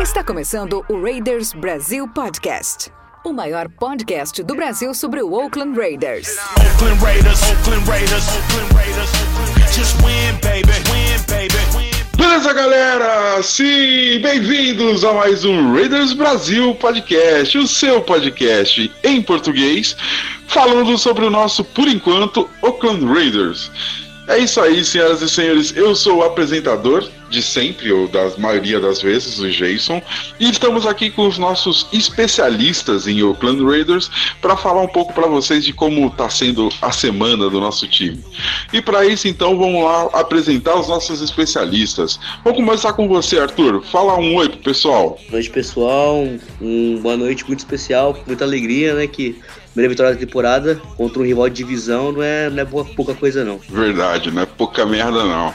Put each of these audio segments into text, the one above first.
Está começando o Raiders Brasil Podcast. O maior podcast do Brasil sobre o Oakland Raiders. Oakland Raiders. Oakland Raiders. Oakland Raiders. Just win, baby. Win, baby. Beleza, galera? Sim, bem-vindos a mais um Raiders Brasil Podcast, o seu podcast em português, falando sobre o nosso, por enquanto, Oakland Raiders. É isso aí, senhoras e senhores. Eu sou o apresentador de sempre, ou da maioria das vezes, o Jason, e estamos aqui com os nossos especialistas em Oakland Raiders para falar um pouco para vocês de como está sendo a semana do nosso time. E para isso, então, vamos lá apresentar os nossos especialistas. Vamos começar com você, Arthur. Fala um oi pro pessoal. Boa noite, pessoal. Um, boa noite muito especial, muita alegria, né? Que primeira vitória da temporada contra um rival de divisão não é, não é boa, pouca coisa, não. Verdade, não é pouca merda não.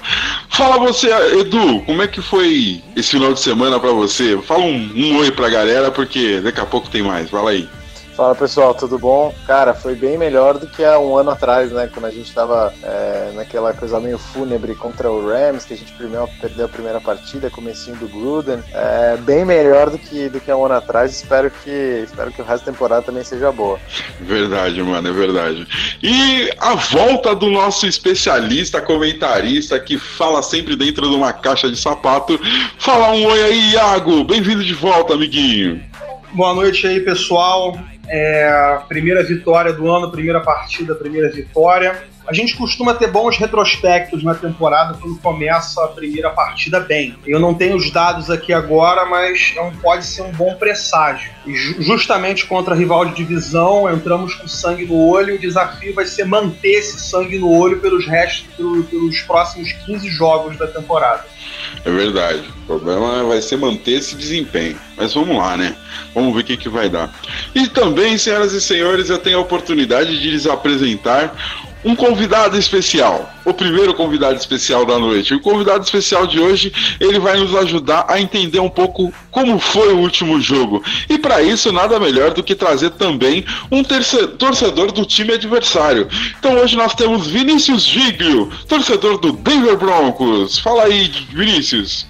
Fala você, Edu, como é que foi esse final de semana para você? Fala um, um oi pra galera, porque daqui a pouco tem mais. Fala aí. Fala pessoal, tudo bom? Cara, foi bem melhor do que há um ano atrás, né? Quando a gente tava é, naquela coisa meio fúnebre contra o Rams, que a gente primeiro, perdeu a primeira partida, comecinho do Gruden. É, bem melhor do que, do que há um ano atrás. Espero que, espero que o resto da temporada também seja boa. Verdade, mano, é verdade. E a volta do nosso especialista, comentarista, que fala sempre dentro de uma caixa de sapato. Fala um oi aí, Iago. Bem-vindo de volta, amiguinho. Boa noite aí, pessoal. É, primeira vitória do ano, primeira partida, primeira vitória. A gente costuma ter bons retrospectos na temporada quando começa a primeira partida bem. Eu não tenho os dados aqui agora, mas um, pode ser um bom presságio. E ju justamente contra rival de divisão, entramos com sangue no olho o desafio vai ser manter esse sangue no olho pelos restos, pelo, pelos próximos 15 jogos da temporada. É verdade. O problema vai ser manter esse desempenho. Mas vamos lá, né? Vamos ver o que, que vai dar. E também, senhoras e senhores, eu tenho a oportunidade de lhes apresentar um convidado especial, o primeiro convidado especial da noite. O convidado especial de hoje, ele vai nos ajudar a entender um pouco como foi o último jogo. E para isso, nada melhor do que trazer também um torcedor do time adversário. Então hoje nós temos Vinícius Giglio, torcedor do Denver Broncos. Fala aí, Vinícius.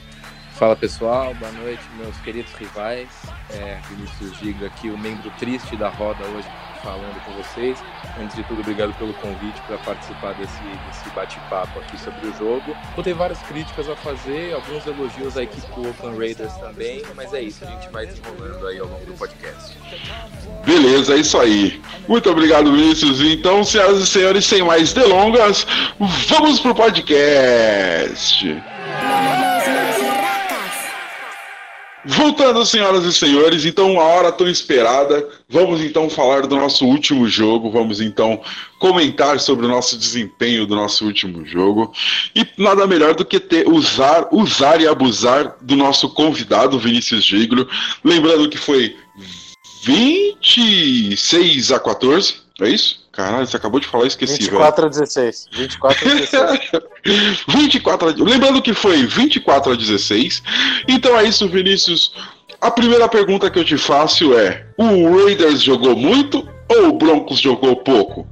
Fala pessoal, boa noite, meus queridos rivais. É, Vinícius Giglio aqui, o membro triste da roda hoje falando com vocês. Antes de tudo, obrigado pelo convite para participar desse, desse bate-papo aqui sobre o jogo. Vou ter várias críticas a fazer, alguns elogios à equipe do Oakland Raiders também, mas é isso, a gente vai desenrolando aí ao longo do podcast. Beleza, é isso aí. Muito obrigado, Vinícius. Então, senhoras e senhores, sem mais delongas, vamos pro podcast. Voltando, senhoras e senhores, então a hora tão esperada, vamos então falar do nosso último jogo, vamos então comentar sobre o nosso desempenho do nosso último jogo. E nada melhor do que ter, usar, usar e abusar do nosso convidado, Vinícius Giglio. Lembrando que foi 26 a 14, é isso? Caralho, você acabou de falar, esqueci. 24 velho. a 16. 24 a 16. 24 a... Lembrando que foi 24 a 16. Então é isso, Vinícius. A primeira pergunta que eu te faço é: o Raiders jogou muito ou o Broncos jogou pouco?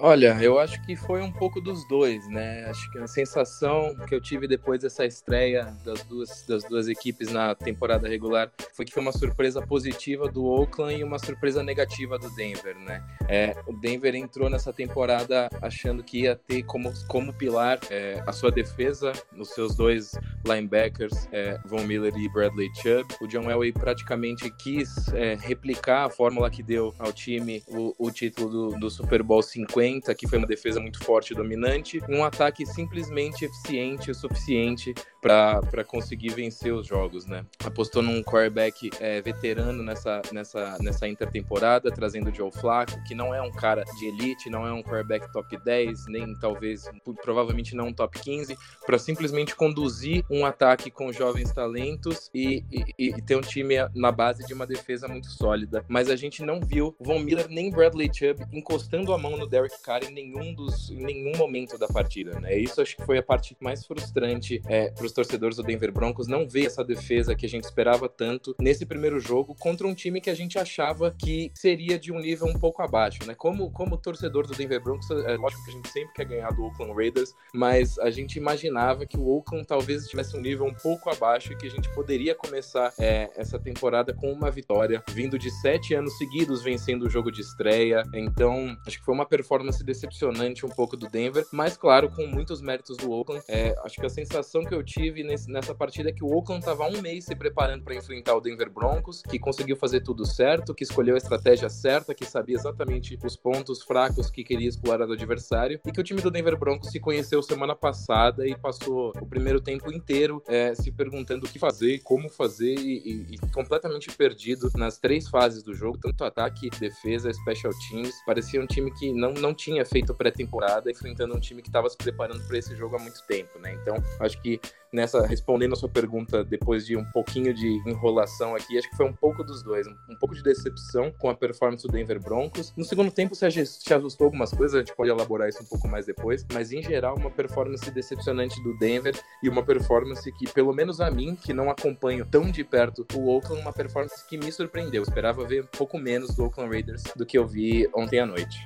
Olha, eu acho que foi um pouco dos dois, né? Acho que a sensação que eu tive depois dessa estreia das duas, das duas equipes na temporada regular foi que foi uma surpresa positiva do Oakland e uma surpresa negativa do Denver, né? É, o Denver entrou nessa temporada achando que ia ter como, como pilar é, a sua defesa, os seus dois linebackers, é, Von Miller e Bradley Chubb. O John Elway praticamente quis é, replicar a fórmula que deu ao time o, o título do, do Super Bowl 50 que foi uma defesa muito forte e dominante, e um ataque simplesmente eficiente o suficiente para conseguir vencer os jogos, né? Apostou num quarterback é, veterano nessa, nessa, nessa intertemporada, trazendo o Joe Flacco, que não é um cara de elite, não é um quarterback top 10, nem talvez, provavelmente não um top 15, para simplesmente conduzir um ataque com jovens talentos e, e, e, ter um time na base de uma defesa muito sólida. Mas a gente não viu Von Miller nem Bradley Chubb encostando a mão no Derek Carr em nenhum dos em nenhum momento da partida, né? Isso acho que foi a parte mais frustrante é, para os torcedores do Denver Broncos não ver essa defesa que a gente esperava tanto nesse primeiro jogo contra um time que a gente achava que seria de um nível um pouco abaixo, né? Como como torcedor do Denver Broncos, é lógico que a gente sempre quer ganhar do Oakland Raiders, mas a gente imaginava que o Oakland talvez tivesse um nível um pouco abaixo e que a gente poderia começar é, essa temporada com uma vitória, vindo de sete anos seguidos vencendo o jogo de estreia. Então, acho que foi uma performance decepcionante um pouco do Denver, mas claro, com muitos méritos do Oakland. É, acho que a sensação que eu tive nesse, nessa partida é que o Oakland estava um mês se preparando para enfrentar o Denver Broncos, que conseguiu fazer tudo certo, que escolheu a estratégia certa, que sabia exatamente os pontos fracos que queria explorar do adversário, e que o time do Denver Broncos se conheceu semana passada e passou o primeiro tempo inteiro é, se perguntando o que fazer, como fazer, e, e, e, completamente perdido nas três fases do jogo, tanto ataque, defesa, special teams. Parecia um time que não, não tinha feito pré-temporada, enfrentando um time que estava se preparando para esse jogo há muito tempo, né? Então, acho que nessa respondendo a sua pergunta depois de um pouquinho de enrolação aqui, acho que foi um pouco dos dois, um, pouco de decepção com a performance do Denver Broncos. No segundo tempo se ajustou algumas coisas, a gente pode elaborar isso um pouco mais depois, mas em geral uma performance decepcionante do Denver e uma performance que pelo menos a mim, que não acompanho tão de perto o Oakland, uma performance que me surpreendeu. Eu esperava ver um pouco menos do Oakland Raiders do que eu vi ontem à noite.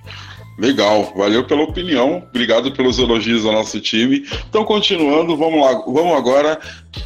Legal, valeu pela opinião, obrigado pelos elogios ao nosso time. Então continuando, vamos lá, vamos agora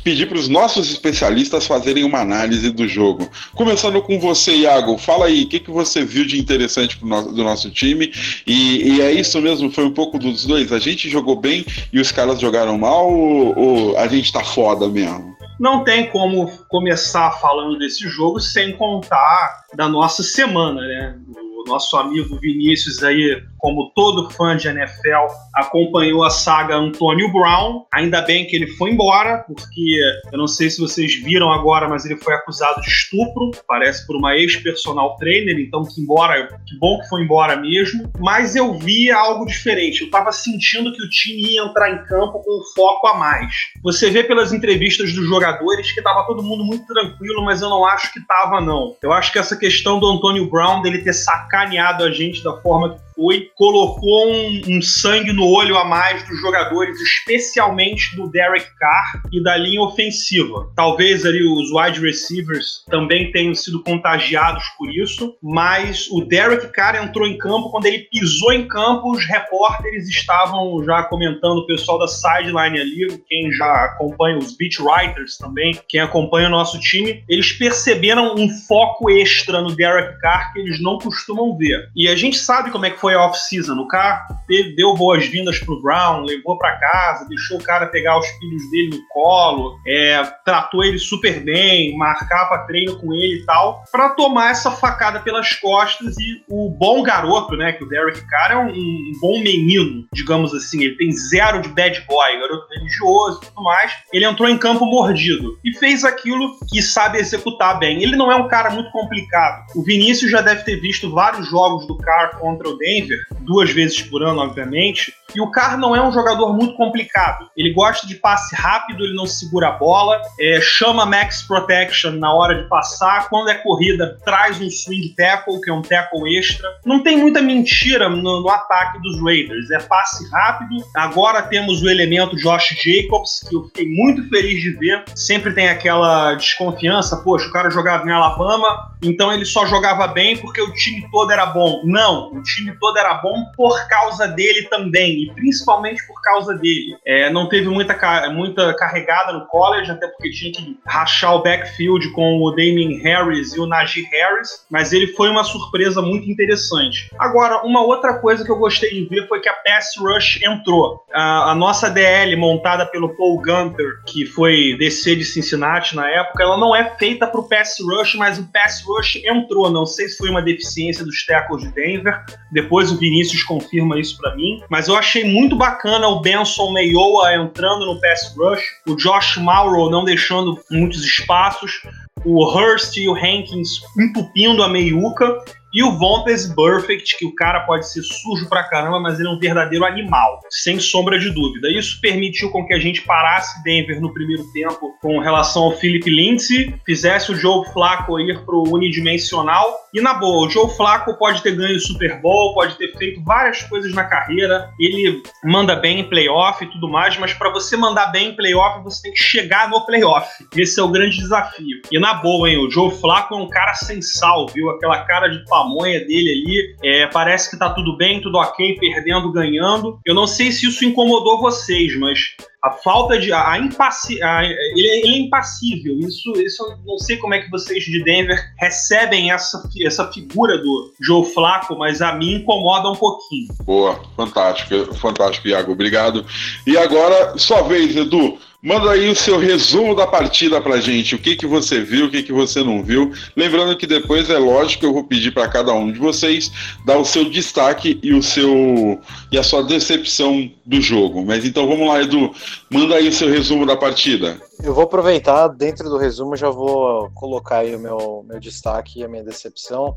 pedir para os nossos especialistas fazerem uma análise do jogo. Começando com você, Iago, fala aí, o que, que você viu de interessante nosso, do nosso time? E, e, é isso mesmo, foi um pouco dos dois. A gente jogou bem e os caras jogaram mal ou, ou a gente tá foda mesmo? Não tem como começar falando desse jogo sem contar da nossa semana, né? Nosso amigo Vinícius aí como todo fã de NFL, acompanhou a saga Antônio Brown. Ainda bem que ele foi embora, porque eu não sei se vocês viram agora, mas ele foi acusado de estupro, parece por uma ex-personal trainer, então que embora, que bom que foi embora mesmo. Mas eu vi algo diferente. Eu tava sentindo que o time ia entrar em campo com um foco a mais. Você vê pelas entrevistas dos jogadores que tava todo mundo muito tranquilo, mas eu não acho que tava não. Eu acho que essa questão do Antônio Brown dele ter sacaneado a gente da forma que foi, colocou um, um, sangue no olho a mais dos jogadores, especialmente do Derek Carr e da linha ofensiva. Talvez ali os wide receivers também tenham sido contagiados por isso, mas o Derek Carr entrou em campo, quando ele pisou em campo, os repórteres estavam já comentando, o pessoal da sideline ali, quem já acompanha os beat writers também, quem acompanha o nosso time, eles perceberam um foco extra no Derek Carr que eles não costumam ver. E a gente sabe como é que foi foi a off-season. O cara deu boas-vindas pro Brown, levou para casa, deixou o cara pegar os filhos dele no colo, é, tratou ele super bem, marcava treino com ele e tal, para tomar essa facada pelas costas e o bom garoto, né, que o Derek Carr é um, um bom menino, digamos assim, ele tem zero de bad boy, garoto religioso e tudo mais, ele entrou em campo mordido e fez aquilo que sabe executar bem. Ele não é um cara muito complicado. O Vinícius já deve ter visto vários jogos do Carr contra o Denver Denver, duas vezes por ano, obviamente. E o Carr não é um jogador muito complicado. Ele gosta de passe rápido, ele não segura a bola, é, chama max protection na hora de passar. Quando é corrida, traz um swing tackle, que é um tackle extra. Não tem muita mentira no, no ataque dos Raiders. É passe rápido. Agora temos o elemento Josh Jacobs, que eu fiquei muito feliz de ver. Sempre tem aquela desconfiança, poxa, o cara jogava em Alabama, então ele só jogava bem porque o time todo era bom. Não, o time todo todo era bom por causa dele também, e principalmente por causa dele. É, não teve muita, muita carregada no college, até porque tinha que rachar o backfield com o Damien Harris e o Najee Harris, mas ele foi uma surpresa muito interessante. Agora, uma outra coisa que eu gostei de ver foi que a Pass Rush entrou. A, a nossa DL, montada pelo Paul Gunter, que foi DC de Cincinnati na época, ela não é feita para o Pass Rush, mas o Pass Rush entrou. Não sei se foi uma deficiência dos tackles de Denver. Depois depois o Vinícius confirma isso para mim. Mas eu achei muito bacana o Benson Meioa entrando no pass rush, o Josh Mauro não deixando muitos espaços, o Hurst e o Hankins entupindo a meiuca E o Vontaze Perfect, que o cara pode ser sujo pra caramba, mas ele é um verdadeiro animal, sem sombra de dúvida. Isso permitiu com que a gente parasse Denver no primeiro tempo com relação ao Philip Lindsay, fizesse o Joe Flacco ir pro unidimensional. E na boa, o Joe Flacco pode ter ganho o Super Bowl, pode ter feito várias coisas na carreira, ele manda bem em playoff e tudo mais, mas para você mandar bem em playoff, você tem que chegar no playoff. Esse é o grande desafio. E na boa, hein, o Joe Flacco é um cara sem sal, viu? Aquela cara de pamonha dele ali, é, parece que tá tudo bem, tudo ok, perdendo, ganhando. Eu não sei se isso incomodou vocês, mas a falta de. A, impaci, a, ele, é, ele, é impassível. Isso, isso eu não sei como é que vocês de Denver recebem essa, essa figura do Joe Flaco, mas a mim incomoda um pouquinho. Boa, fantástico, fantástico, Iago. Obrigado. E agora, sua vez, Edu. Manda aí o seu resumo da partida pra gente. O que, que você viu, o que, que você não viu. Lembrando que depois é lógico eu vou pedir para cada um de vocês dar o seu destaque e o seu e a sua decepção do jogo. Mas então vamos lá, Edu. Manda aí o seu resumo da partida. Eu vou aproveitar, dentro do resumo, já vou colocar aí o meu, meu destaque e a minha decepção.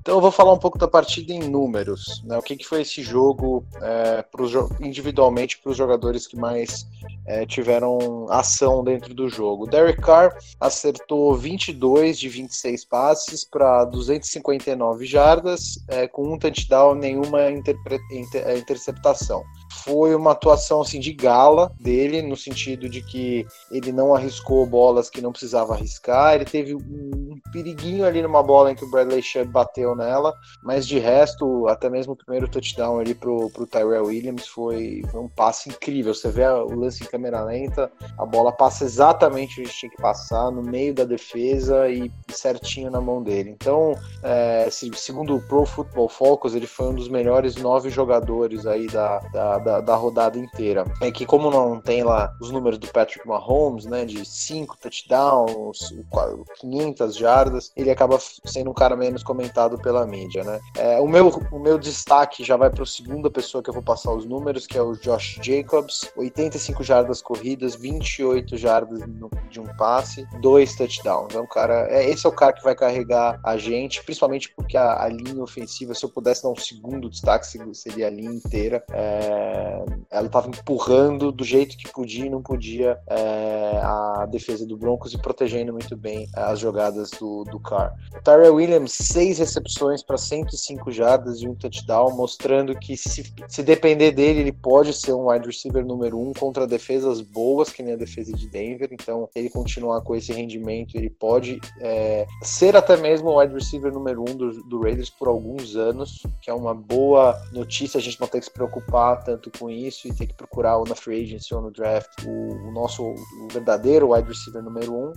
Então eu vou falar um pouco da partida em números. Né? O que, que foi esse jogo é, pros, individualmente para os jogadores que mais é, tiveram ação dentro do jogo. Derek Carr acertou 22 de 26 passes para 259 jardas, é, com um touchdown, nenhuma inter, é, interceptação. Foi uma atuação assim, de gala dele, no sentido de que ele não arriscou bolas que não precisava arriscar. Ele teve um periguinho ali numa bola em que o Bradley Chubb bateu nela, mas de resto, até mesmo o primeiro touchdown ali pro, pro Tyrell Williams foi, foi um passe incrível. Você vê o lance em câmera lenta, a bola passa exatamente onde tinha que passar, no meio da defesa e certinho na mão dele. Então, é, segundo o Pro Football Focus, ele foi um dos melhores nove jogadores aí da, da, da, da rodada inteira. É que como não tem lá os números do Patrick Mahomes, né, de cinco touchdowns, 500 jardas, ele acaba sendo um cara menos comentado pela mídia, né. É, o, meu, o meu destaque já vai para a segunda pessoa que eu vou passar os números, que é o Josh Jacobs, 85 jardas corridas, 28 jardas de um passe, dois touchdowns. É um cara, é, esse é o cara que vai carregar a gente, principalmente porque a, a linha ofensiva, se eu pudesse dar um segundo destaque, seria a linha inteira. É, ela estava empurrando do jeito que podia e não podia é, a defesa do Broncos e protegendo muito bem as jogadas do, do Carr. Tyrell Williams, seis recepções para 105 jardas e um touchdown, mostrando que se, se depender dele, ele pode ser um wide receiver número um contra defesas boas, que nem a defesa de Denver. Então, ele continuar com esse rendimento, ele pode é, ser até mesmo o wide receiver número um do, do Raiders por alguns anos, que é uma boa notícia. A gente não tem que se preocupar tanto com isso e ter que procurar ou na free agency ou no draft o, o nosso o verdadeiro wide receiver número um.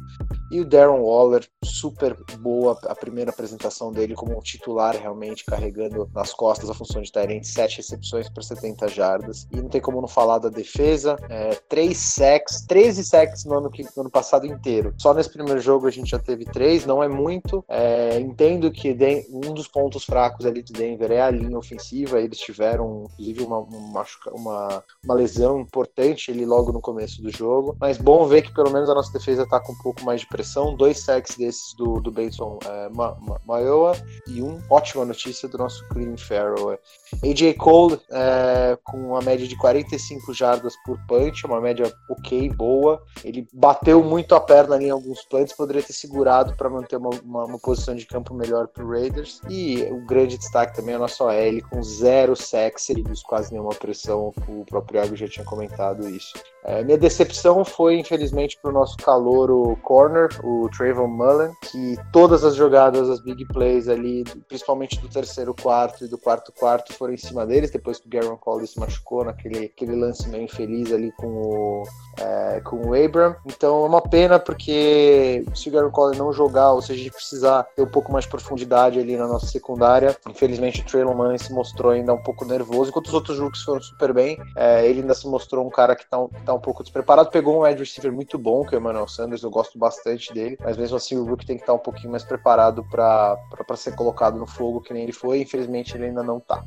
E o Darren Waller, super boa a primeira apresentação dele como titular, realmente carregando nas costas a função de Tyrant, sete recepções para 70 jardas. E não tem como não falar da defesa, é, três sacks, 13 sacks no ano, no ano passado inteiro. Só nesse primeiro jogo a gente já teve três, não é muito. É, entendo que um dos pontos fracos ali de Denver é a linha ofensiva, eles tiveram, inclusive, uma, uma, uma, uma lesão importante ali logo no começo do jogo. Mas bom ver que pelo menos a nossa defesa está com um pouco mais de pressão. Dois sacks desses do, do Benson é, Ma Ma Maioa e um ótima notícia do nosso Clean Farrell. É. AJ Cole é, com uma média de 45 jardas por punch, uma média ok, boa. Ele bateu muito a perna ali em alguns punts, poderia ter segurado para manter uma, uma, uma, posição de campo melhor para o Raiders. E o grande destaque também é a nossa OL com zero sacks seguidos, quase nenhuma pressão. O próprio Iago já tinha comentado isso. É, minha decepção foi, infelizmente, para o nosso calouro corner, o Trayvon Mullen, que todas as jogadas, as big plays ali, principalmente do terceiro quarto e do quarto quarto, foram em cima deles, depois que o Garen Cole se machucou naquele aquele lance meio infeliz ali com o, é, com o Abram. Então é uma pena, porque se o Garen Cole não jogar, ou se a gente precisar ter um pouco mais de profundidade ali na nossa secundária, infelizmente o Traylon Mullen se mostrou ainda um pouco nervoso, enquanto os outros jogos foram super bem, é, ele ainda se mostrou um cara que está tá um pouco despreparado. Pegou um wide receiver muito bom, que é o Emmanuel Sanders, eu gosto bastante dele, mas mesmo assim o Brook tem que estar um pouquinho mais preparado para ser colocado no fogo, que nem ele foi, infelizmente ele ainda não tá.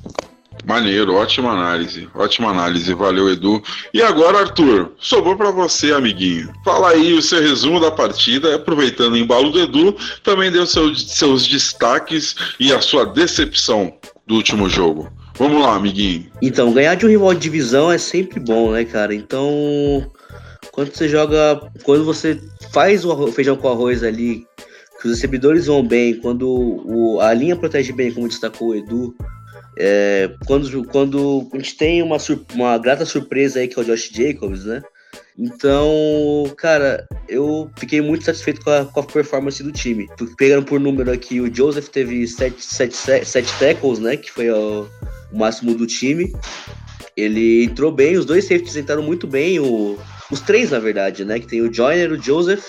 Maneiro, ótima análise, ótima análise, valeu Edu. E agora, Arthur, sobrou para você, amiguinho. Fala aí o seu resumo da partida, aproveitando o embalo do Edu, também deu seu, seus destaques e a sua decepção do último jogo. Vamos lá, amiguinho. Então, ganhar de um rival de divisão é sempre bom, né, cara? Então, quando você joga, quando você faz o feijão com arroz ali, que os recebedores vão bem, quando o, a linha protege bem, como destacou o Edu, é, quando, quando a gente tem uma, uma grata surpresa aí que é o Josh Jacobs, né? Então, cara, eu fiquei muito satisfeito com a, com a performance do time. Pegando por número aqui, o Joseph teve 7 sete, sete, sete tackles, né? Que foi o, o máximo do time. Ele entrou bem, os dois safeties entraram muito bem. O, os três, na verdade, né? Que tem o Joyner, o Joseph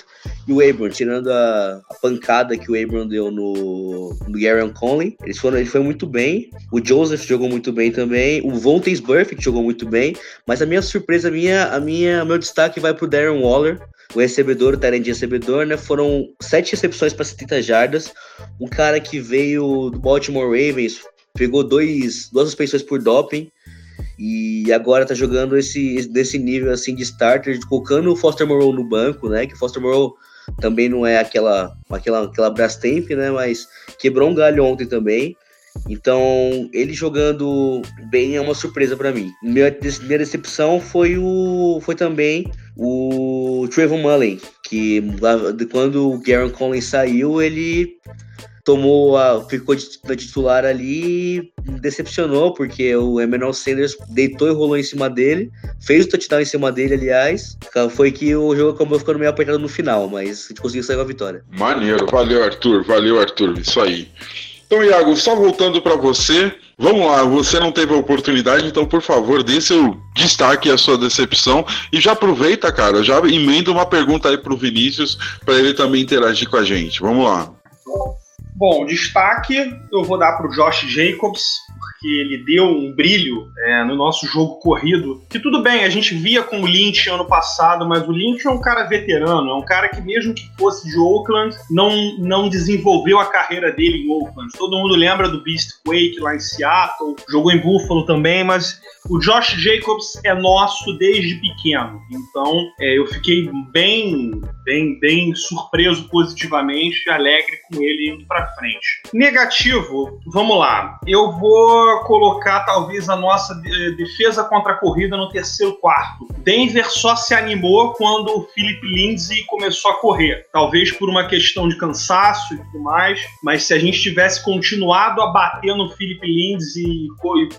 e o Abram, tirando a, a pancada que o Abram deu no, no Gary Conley. Eles foram, ele foi muito bem. O Joseph jogou muito bem também. O Vontaze Burfict jogou muito bem. Mas a minha surpresa, a minha, a minha, meu destaque vai pro Darren Waller. O recebedor, o Tyrant recebedor, né? Foram sete recepções para 70 jardas. Um cara que veio do Baltimore Ravens, pegou dois, duas suspensões por doping e agora tá jogando esse desse nível assim de starter, colocando o Foster Moreau no banco, né? Que o Foster Moreau também não é aquela aquela aquela Brastemp, né? Mas quebrou um galho ontem também. Então, ele jogando bem é uma surpresa para mim. Minha, minha decepção foi o foi também o Trevor Mullen, que quando o Garen Collins saiu, ele tomou a, ficou na titular ali e decepcionou, porque o Emmanuel Sanders deitou e rolou em cima dele, fez o touchdown em cima dele, aliás. Foi que o jogo acabou ficando meio apertado no final, mas a gente conseguiu sair com a vitória. Maneiro, valeu Arthur, valeu Arthur, isso aí. Então, Iago, só voltando para você, vamos lá, você não teve a oportunidade, então, por favor, dê seu destaque a sua decepção e já aproveita, cara, já emenda uma pergunta aí pro Vinícius para ele também interagir com a gente. Vamos lá. Bom, destaque eu vou dar para o Josh Jacobs, porque ele deu um brilho é, no nosso jogo corrido. Que tudo bem, a gente via com o Lynch ano passado, mas o Lynch é um cara veterano, é um cara que mesmo que fosse de Oakland, não, não desenvolveu a carreira dele em Oakland. Todo mundo lembra do Beast Quake lá em Seattle, jogou em Buffalo também, mas o Josh Jacobs é nosso desde pequeno. Então é, eu fiquei bem, bem, bem surpreso positivamente, alegre com ele indo para frente. Negativo, vamos lá. Eu vou colocar talvez a nossa defesa contra a corrida no terceiro quarto. Denver só se animou quando o Philip Lindsay começou a correr. Talvez por uma questão de cansaço e tudo mais, mas se a gente tivesse continuado a bater no Philip Lindsay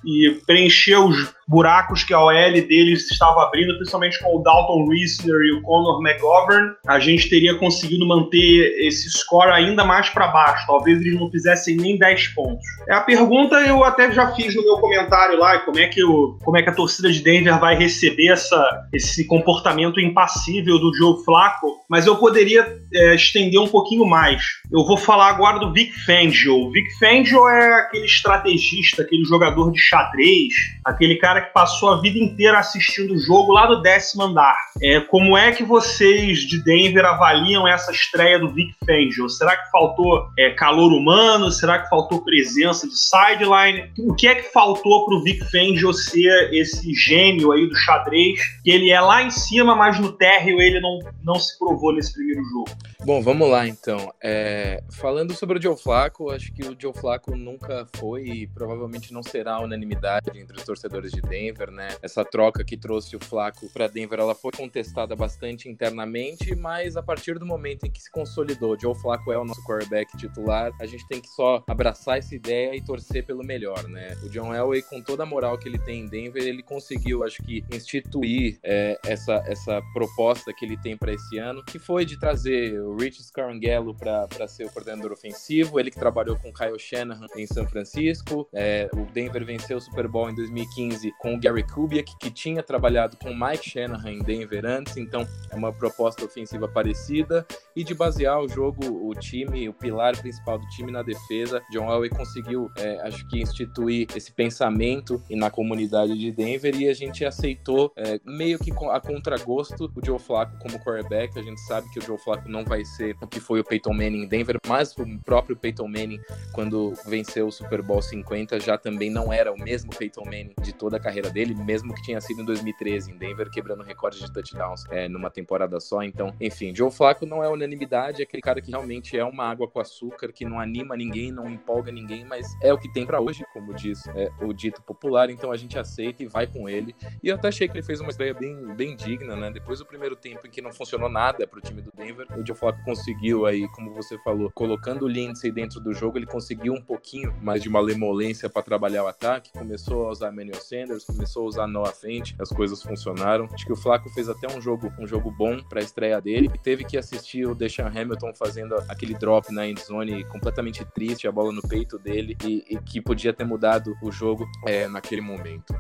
e, e preencher os buracos que a OL deles estava abrindo, principalmente com o Dalton Risner e o Conor McGovern, a gente teria conseguido manter esse score ainda mais para baixo. Talvez eles não fizessem nem 10 pontos. É a pergunta eu até já fiz no meu comentário lá, como é que, o, como é que a torcida de Denver vai receber essa, esse comportamento impassível do Joe Flacco, mas eu poderia é, estender um pouquinho mais. Eu vou falar agora do Vic Fangio. O Vic Fangio é aquele estrategista, aquele jogador de xadrez, aquele cara que passou a vida inteira assistindo o jogo lá do décimo andar. É, como é que vocês de Denver avaliam essa estreia do Vic Fangio? Será que faltou é, calor humano? Será que faltou presença de sideline? O que é que faltou para o Vic Fangio ser esse gênio aí do xadrez? Que ele é lá em cima, mas no térreo ele não, não se provou nesse primeiro jogo. Bom, vamos lá então. É, falando sobre o Joe Flacco, acho que o Joe Flacco nunca foi e provavelmente não será unanimidade entre os torcedores de Denver, né? Essa troca que trouxe o Flaco para Denver, ela foi contestada bastante internamente, mas a partir do momento em que se consolidou, Joe Flaco é o nosso quarterback titular, a gente tem que só abraçar essa ideia e torcer pelo melhor, né? O John Elway, com toda a moral que ele tem em Denver, ele conseguiu, acho que, instituir é, essa, essa proposta que ele tem para esse ano, que foi de trazer o Rich Scarangelo para ser o coordenador ofensivo, ele que trabalhou com Kyle Shanahan em São Francisco, é, o Denver venceu o Super Bowl em 2015 com o Gary Kubiak, que tinha trabalhado com Mike Shanahan em Denver antes, então é uma proposta ofensiva parecida. E de basear o jogo, o time, o pilar principal do time na defesa, John Elway conseguiu, é, acho que, instituir esse pensamento na comunidade de Denver e a gente aceitou é, meio que a contragosto o Joe Flacco como quarterback. A gente sabe que o Joe Flacco não vai ser o que foi o Peyton Manning em Denver, mas o próprio Peyton Manning, quando venceu o Super Bowl 50, já também não era o mesmo Peyton Manning de toda a carreira dele, mesmo que tinha sido em 2013 em Denver, quebrando recorde de touchdowns é, numa temporada só. Então, enfim, Joe Flacco não é unanimidade, é aquele cara que realmente é uma água com açúcar, que não anima ninguém, não empolga ninguém, mas é o que tem para hoje, como diz é, o dito popular. Então a gente aceita e vai com ele. E eu até achei que ele fez uma estreia bem, bem digna, né? Depois do primeiro tempo em que não funcionou nada pro time do Denver, o Joe Flacco conseguiu aí, como você falou, colocando o Lindsay dentro do jogo, ele conseguiu um pouquinho mais de malemolência para trabalhar o ataque, começou a usar Manuel Sanders, começou a usar Noah Fent, as coisas funcionaram. Acho que o Flacco fez até um jogo, um jogo bom para a estreia dele. E teve que assistir o Deshaun Hamilton fazendo aquele drop na endzone completamente triste, a bola no peito dele e, e que podia ter mudado o jogo é, naquele momento.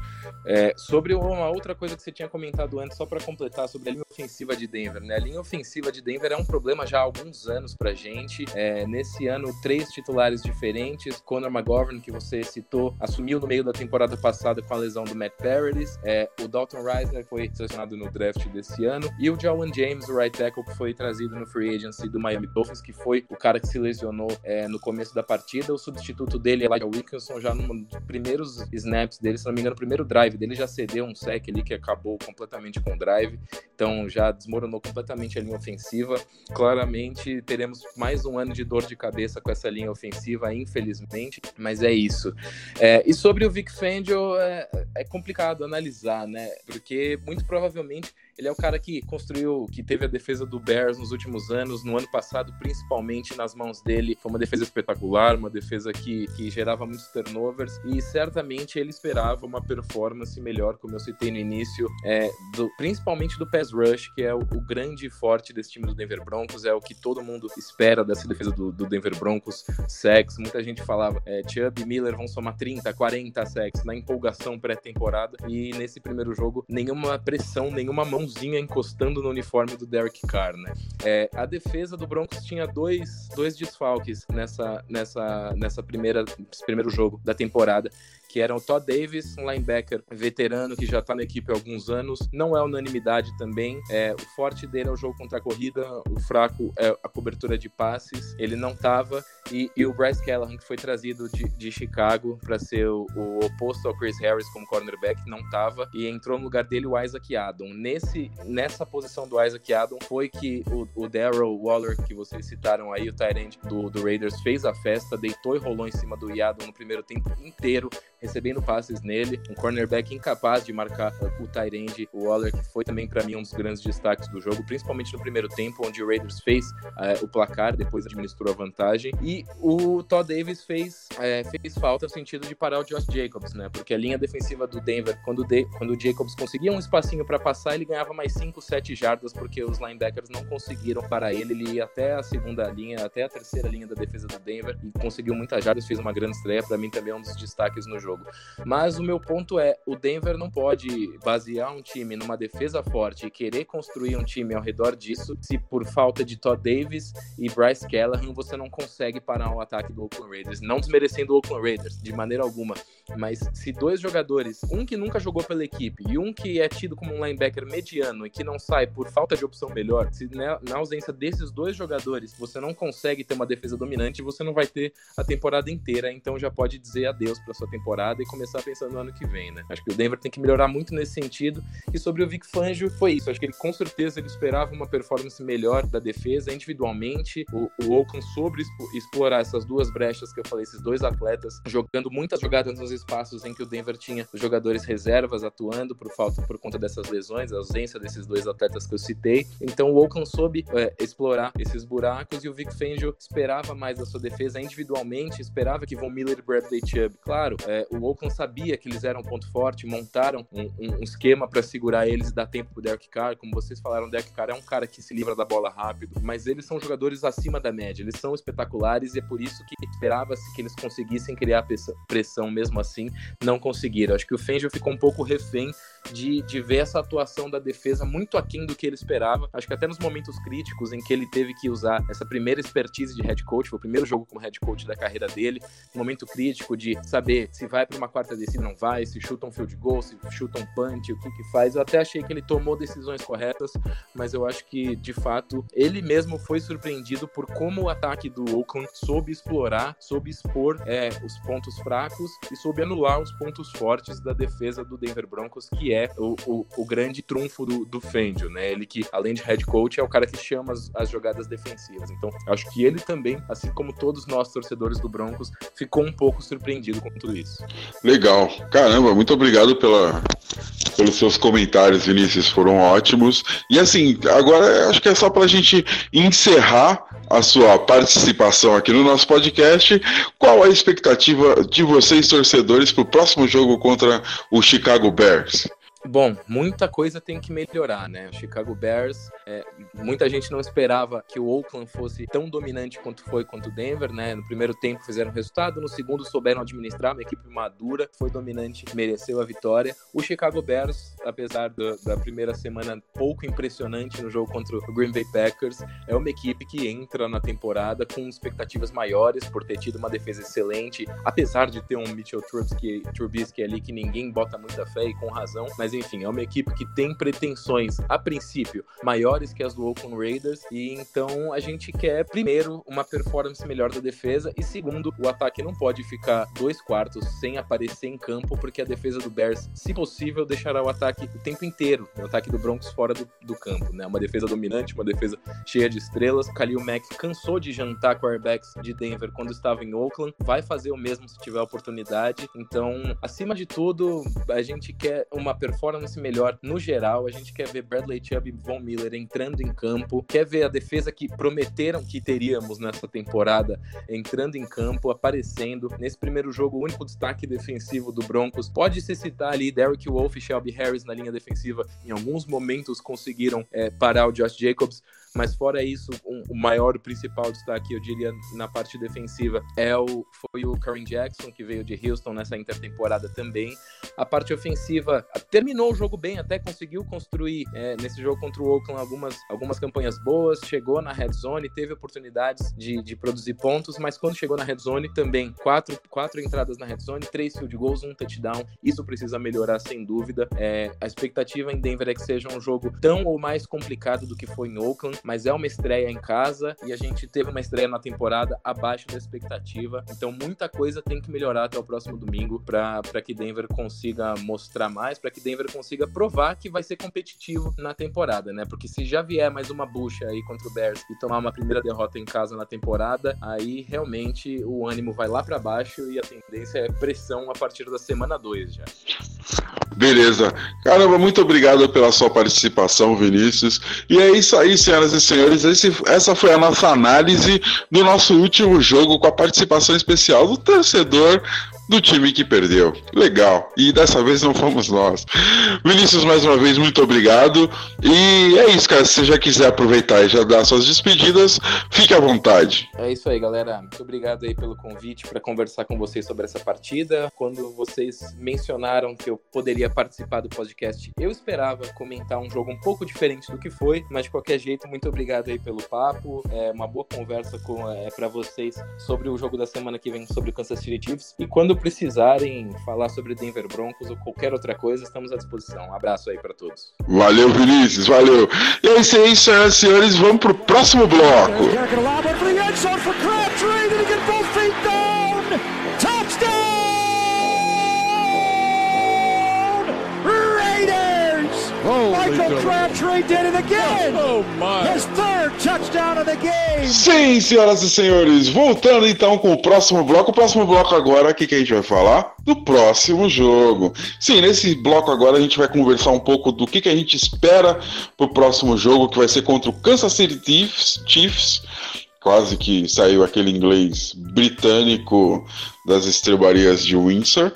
É, sobre uma outra coisa que você tinha comentado antes, só para completar, sobre a linha ofensiva de Denver, né? A linha ofensiva de Denver é um problema já há alguns anos pra gente. É, nesse ano, três titulares diferentes. Conor McGovern, que você citou, assumiu no meio da temporada passada com a lesão do Matt Paradis. É, o Dalton Reisner foi selecionado no draft desse ano. E o Jawan James, o right tackle, que foi trazido no free agency do Miami Dolphins, que foi o cara que se lesionou é, no começo da partida. O substituto dele, Elijah Wilkinson, já nos primeiros snaps dele, se não me engano, no primeiro drive dele já cedeu um sec ali que acabou completamente com o drive. Então já desmoronou completamente a linha ofensiva. Claramente teremos mais um ano de dor de cabeça com essa linha ofensiva, infelizmente, mas é isso. É, e sobre o Vic Fangio, é, é complicado analisar, né? Porque muito provavelmente ele é o cara que construiu, que teve a defesa do Bears nos últimos anos, no ano passado, principalmente nas mãos dele. Foi uma defesa espetacular, uma defesa que, que gerava muitos turnovers e certamente ele esperava uma performance melhor, como eu citei no início, é, do, principalmente do pass rush, que é o, o, grande forte desse time do Denver Broncos, é o que todo mundo espera dessa defesa do, do Denver Broncos. Sex, muita gente falava, é, Chubb e Miller vão somar 30, 40 sex na empolgação pré-temporada e nesse primeiro jogo nenhuma pressão, nenhuma mão mãozinha encostando no uniforme do Derek Carr, né? É, a defesa do Broncos tinha dois, dois desfalques nessa, nessa, nessa primeira, primeiro jogo da temporada que eram o Todd Davis, um linebacker veterano que já está na equipe há alguns anos. Não é unanimidade também. É, o forte dele é o jogo contra a corrida, o fraco é a cobertura de passes. Ele não estava. E, e, o Bryce Callahan, que foi trazido de, de Chicago para ser o, o, oposto ao Chris Harris como cornerback, não estava. E entrou no lugar dele o Isaac Adam. Nesse, nessa posição do Isaac Adam foi que o, o Daryl Waller, que vocês citaram aí, o tight do, do Raiders, fez a festa, deitou e rolou em cima do Yadon no primeiro tempo inteiro recebendo passes nele, um cornerback incapaz de marcar o Tyrande, o Waller, que foi também para mim um dos grandes destaques do jogo, principalmente no primeiro tempo, onde o Raiders fez uh, o placar, depois administrou a vantagem, e o Todd Davis fez, uh, fez falta no sentido de parar o Josh Jacobs, né? Porque a linha defensiva do Denver, quando, de, quando o Jacobs conseguia um espacinho para passar, ele ganhava mais 5, 7 jardas, porque os linebackers não conseguiram parar ele, ele ia até a segunda linha, até a terceira linha da defesa do Denver, e conseguiu muitas jardas, fez uma grande estreia, para mim também é um dos destaques no jogo jogo. Mas o meu ponto é, o Denver não pode basear um time numa defesa forte e querer construir um time ao redor disso, se por falta de Todd Davis e Bryce Callahan você não consegue parar o ataque do Oakland Raiders. Não desmerecendo o Oakland Raiders, de maneira alguma. Mas se dois jogadores, um que nunca jogou pela equipe e um que é tido como um linebacker mediano e que não sai por falta de opção melhor, se na, na ausência desses dois jogadores você não consegue ter uma defesa dominante, você não vai ter a temporada inteira. Então já pode dizer adeus para sua temporada temporada e começar pensando no ano que vem, né? Acho que o Denver tem que melhorar muito nesse sentido. E sobre o Vic Fangio, foi isso. Acho que ele com certeza ele esperava uma performance melhor da defesa individualmente. O, o Oakland sobre explorar essas duas brechas que eu falei, esses dois atletas, jogando muitas jogadas nos espaços em que o Denver tinha os jogadores reservas atuando por falta por conta dessas lesões, a ausência desses dois atletas que eu citei. Então o Oakland soube é, explorar esses buracos e o Vic Fangio esperava mais da sua defesa individualmente, esperava que Von Miller e Bradley Chubb, claro, é, o Oakland sabia que eles eram um ponto forte, montaram um, um, esquema para segurar eles e dar tempo pro Derek Carr. Como vocês falaram, o Derek Carr é um cara que se livra da bola rápido, mas eles são jogadores acima da média, eles são espetaculares e é por isso que esperava-se que eles conseguissem criar pressão mesmo assim, não conseguiram. Acho que o Fangio ficou um pouco refém de, de ver essa atuação da defesa muito aquém do que ele esperava. Acho que até nos momentos críticos em que ele teve que usar essa primeira expertise de head coach, foi o primeiro jogo como head coach da carreira dele, momento crítico de saber se vai para uma quarta descida, não vai, se chuta um field goal, se chuta um punch, o que que faz. Eu até achei que ele tomou decisões corretas, mas eu acho que, de fato, ele mesmo foi surpreendido por como o ataque do Oakland soube explorar, soube expor é, os pontos fracos e soube anular os pontos fortes da defesa do Denver Broncos, é o, o, o grande trunfo do, do Fangio, né? Ele que, além de head coach, é o cara que chama as, as jogadas defensivas. Então, acho que ele também, assim como todos nós torcedores do Broncos, ficou um pouco surpreendido com tudo isso. Legal. Caramba, muito obrigado pela, pelos seus comentários, Vinícius, foram ótimos. E assim, agora acho que é só para a gente encerrar a sua participação aqui no nosso podcast. Qual a expectativa de vocês, torcedores, para o próximo jogo contra o Chicago Bears? Bom, muita coisa tem que melhorar, né? O Chicago Bears, é, muita gente não esperava que o Oakland fosse tão dominante quanto foi contra o Denver, né? No primeiro tempo fizeram resultado, no segundo souberam administrar, uma equipe madura, foi dominante, mereceu a vitória. O Chicago Bears, apesar do, da primeira semana pouco impressionante no jogo contra o Green Bay Packers, é uma equipe que entra na temporada com expectativas maiores por ter tido uma defesa excelente, apesar de ter um Mitchell Trubisky, Trubisky ali que ninguém bota muita fé e com razão, mas mas enfim, é uma equipe que tem pretensões, a princípio, maiores que as do Oakland Raiders, e então a gente quer, primeiro, uma performance melhor da defesa, e segundo, o ataque não pode ficar dois quartos sem aparecer em campo, porque a defesa do Bears, se possível, deixará o ataque o tempo inteiro, o ataque do Broncos fora do, do campo, né? Uma defesa dominante, uma defesa cheia de estrelas. Khalil Mack cansou de jantar quarterbacks de Denver quando estava em Oakland, vai fazer o mesmo se tiver oportunidade. Então, acima de tudo, a gente quer uma performance performance melhor no geral. A gente quer ver Bradley Chubb e Von Miller entrando em campo, quer ver a defesa que prometeram que teríamos nessa temporada entrando em campo, aparecendo. Nesse primeiro jogo, o único destaque defensivo do Broncos pode se citar ali Derrick Wolf e Shelby Harris na linha defensiva. Em alguns momentos conseguiram é, parar o Josh Jacobs, mas fora isso, um, o maior, principal destaque, eu diria, na parte defensiva é o, foi o Karen Jackson, que veio de Houston nessa intertemporada também. A parte ofensiva terminou o jogo bem, até conseguiu construir é, nesse jogo contra o Oakland algumas, algumas campanhas boas, chegou na red zone, teve oportunidades de, de produzir pontos, mas quando chegou na red zone também, quatro, quatro entradas na red zone, três field goals, um touchdown. Isso precisa melhorar sem dúvida. É, a expectativa em Denver é que seja um jogo tão ou mais complicado do que foi em Oakland mas é uma estreia em casa e a gente teve uma estreia na temporada abaixo da expectativa. Então muita coisa tem que melhorar até o próximo domingo para que Denver consiga mostrar mais, para que Denver consiga provar que vai ser competitivo na temporada, né? Porque se já vier mais uma bucha aí contra o Bears e tomar uma primeira derrota em casa na temporada, aí realmente o ânimo vai lá para baixo e a tendência é pressão a partir da semana 2 já. Beleza. Caramba, muito obrigado pela sua participação, Vinícius. E é isso aí, senhoras e senhores. Esse, essa foi a nossa análise do nosso último jogo com a participação especial do torcedor do time que perdeu. Legal. E dessa vez não fomos nós. Vinícius, mais uma vez, muito obrigado. E é isso, cara. Se você já quiser aproveitar e já dar suas despedidas, fique à vontade. É isso aí, galera. Muito obrigado aí pelo convite para conversar com vocês sobre essa partida. Quando vocês mencionaram que eu poderia participar do podcast, eu esperava comentar um jogo um pouco diferente do que foi, mas de qualquer jeito, muito obrigado aí pelo papo. É uma boa conversa com é, para vocês sobre o jogo da semana que vem sobre o Kansas City Chiefs. E quando precisarem falar sobre Denver Broncos ou qualquer outra coisa, estamos à disposição. Um abraço aí para todos. Valeu, Vinícius, valeu. E é isso aí, senhoras e senhores, vamos pro próximo bloco. Michael Crabtree did it again. Oh, my. His third touchdown of the game. Sim, senhoras e senhores, voltando então com o próximo bloco. O próximo bloco agora, o que, que a gente vai falar? Do próximo jogo. Sim, nesse bloco agora a gente vai conversar um pouco do que, que a gente espera pro próximo jogo, que vai ser contra o Kansas City Chiefs. Chiefs quase que saiu aquele inglês britânico das estrebarias de Windsor.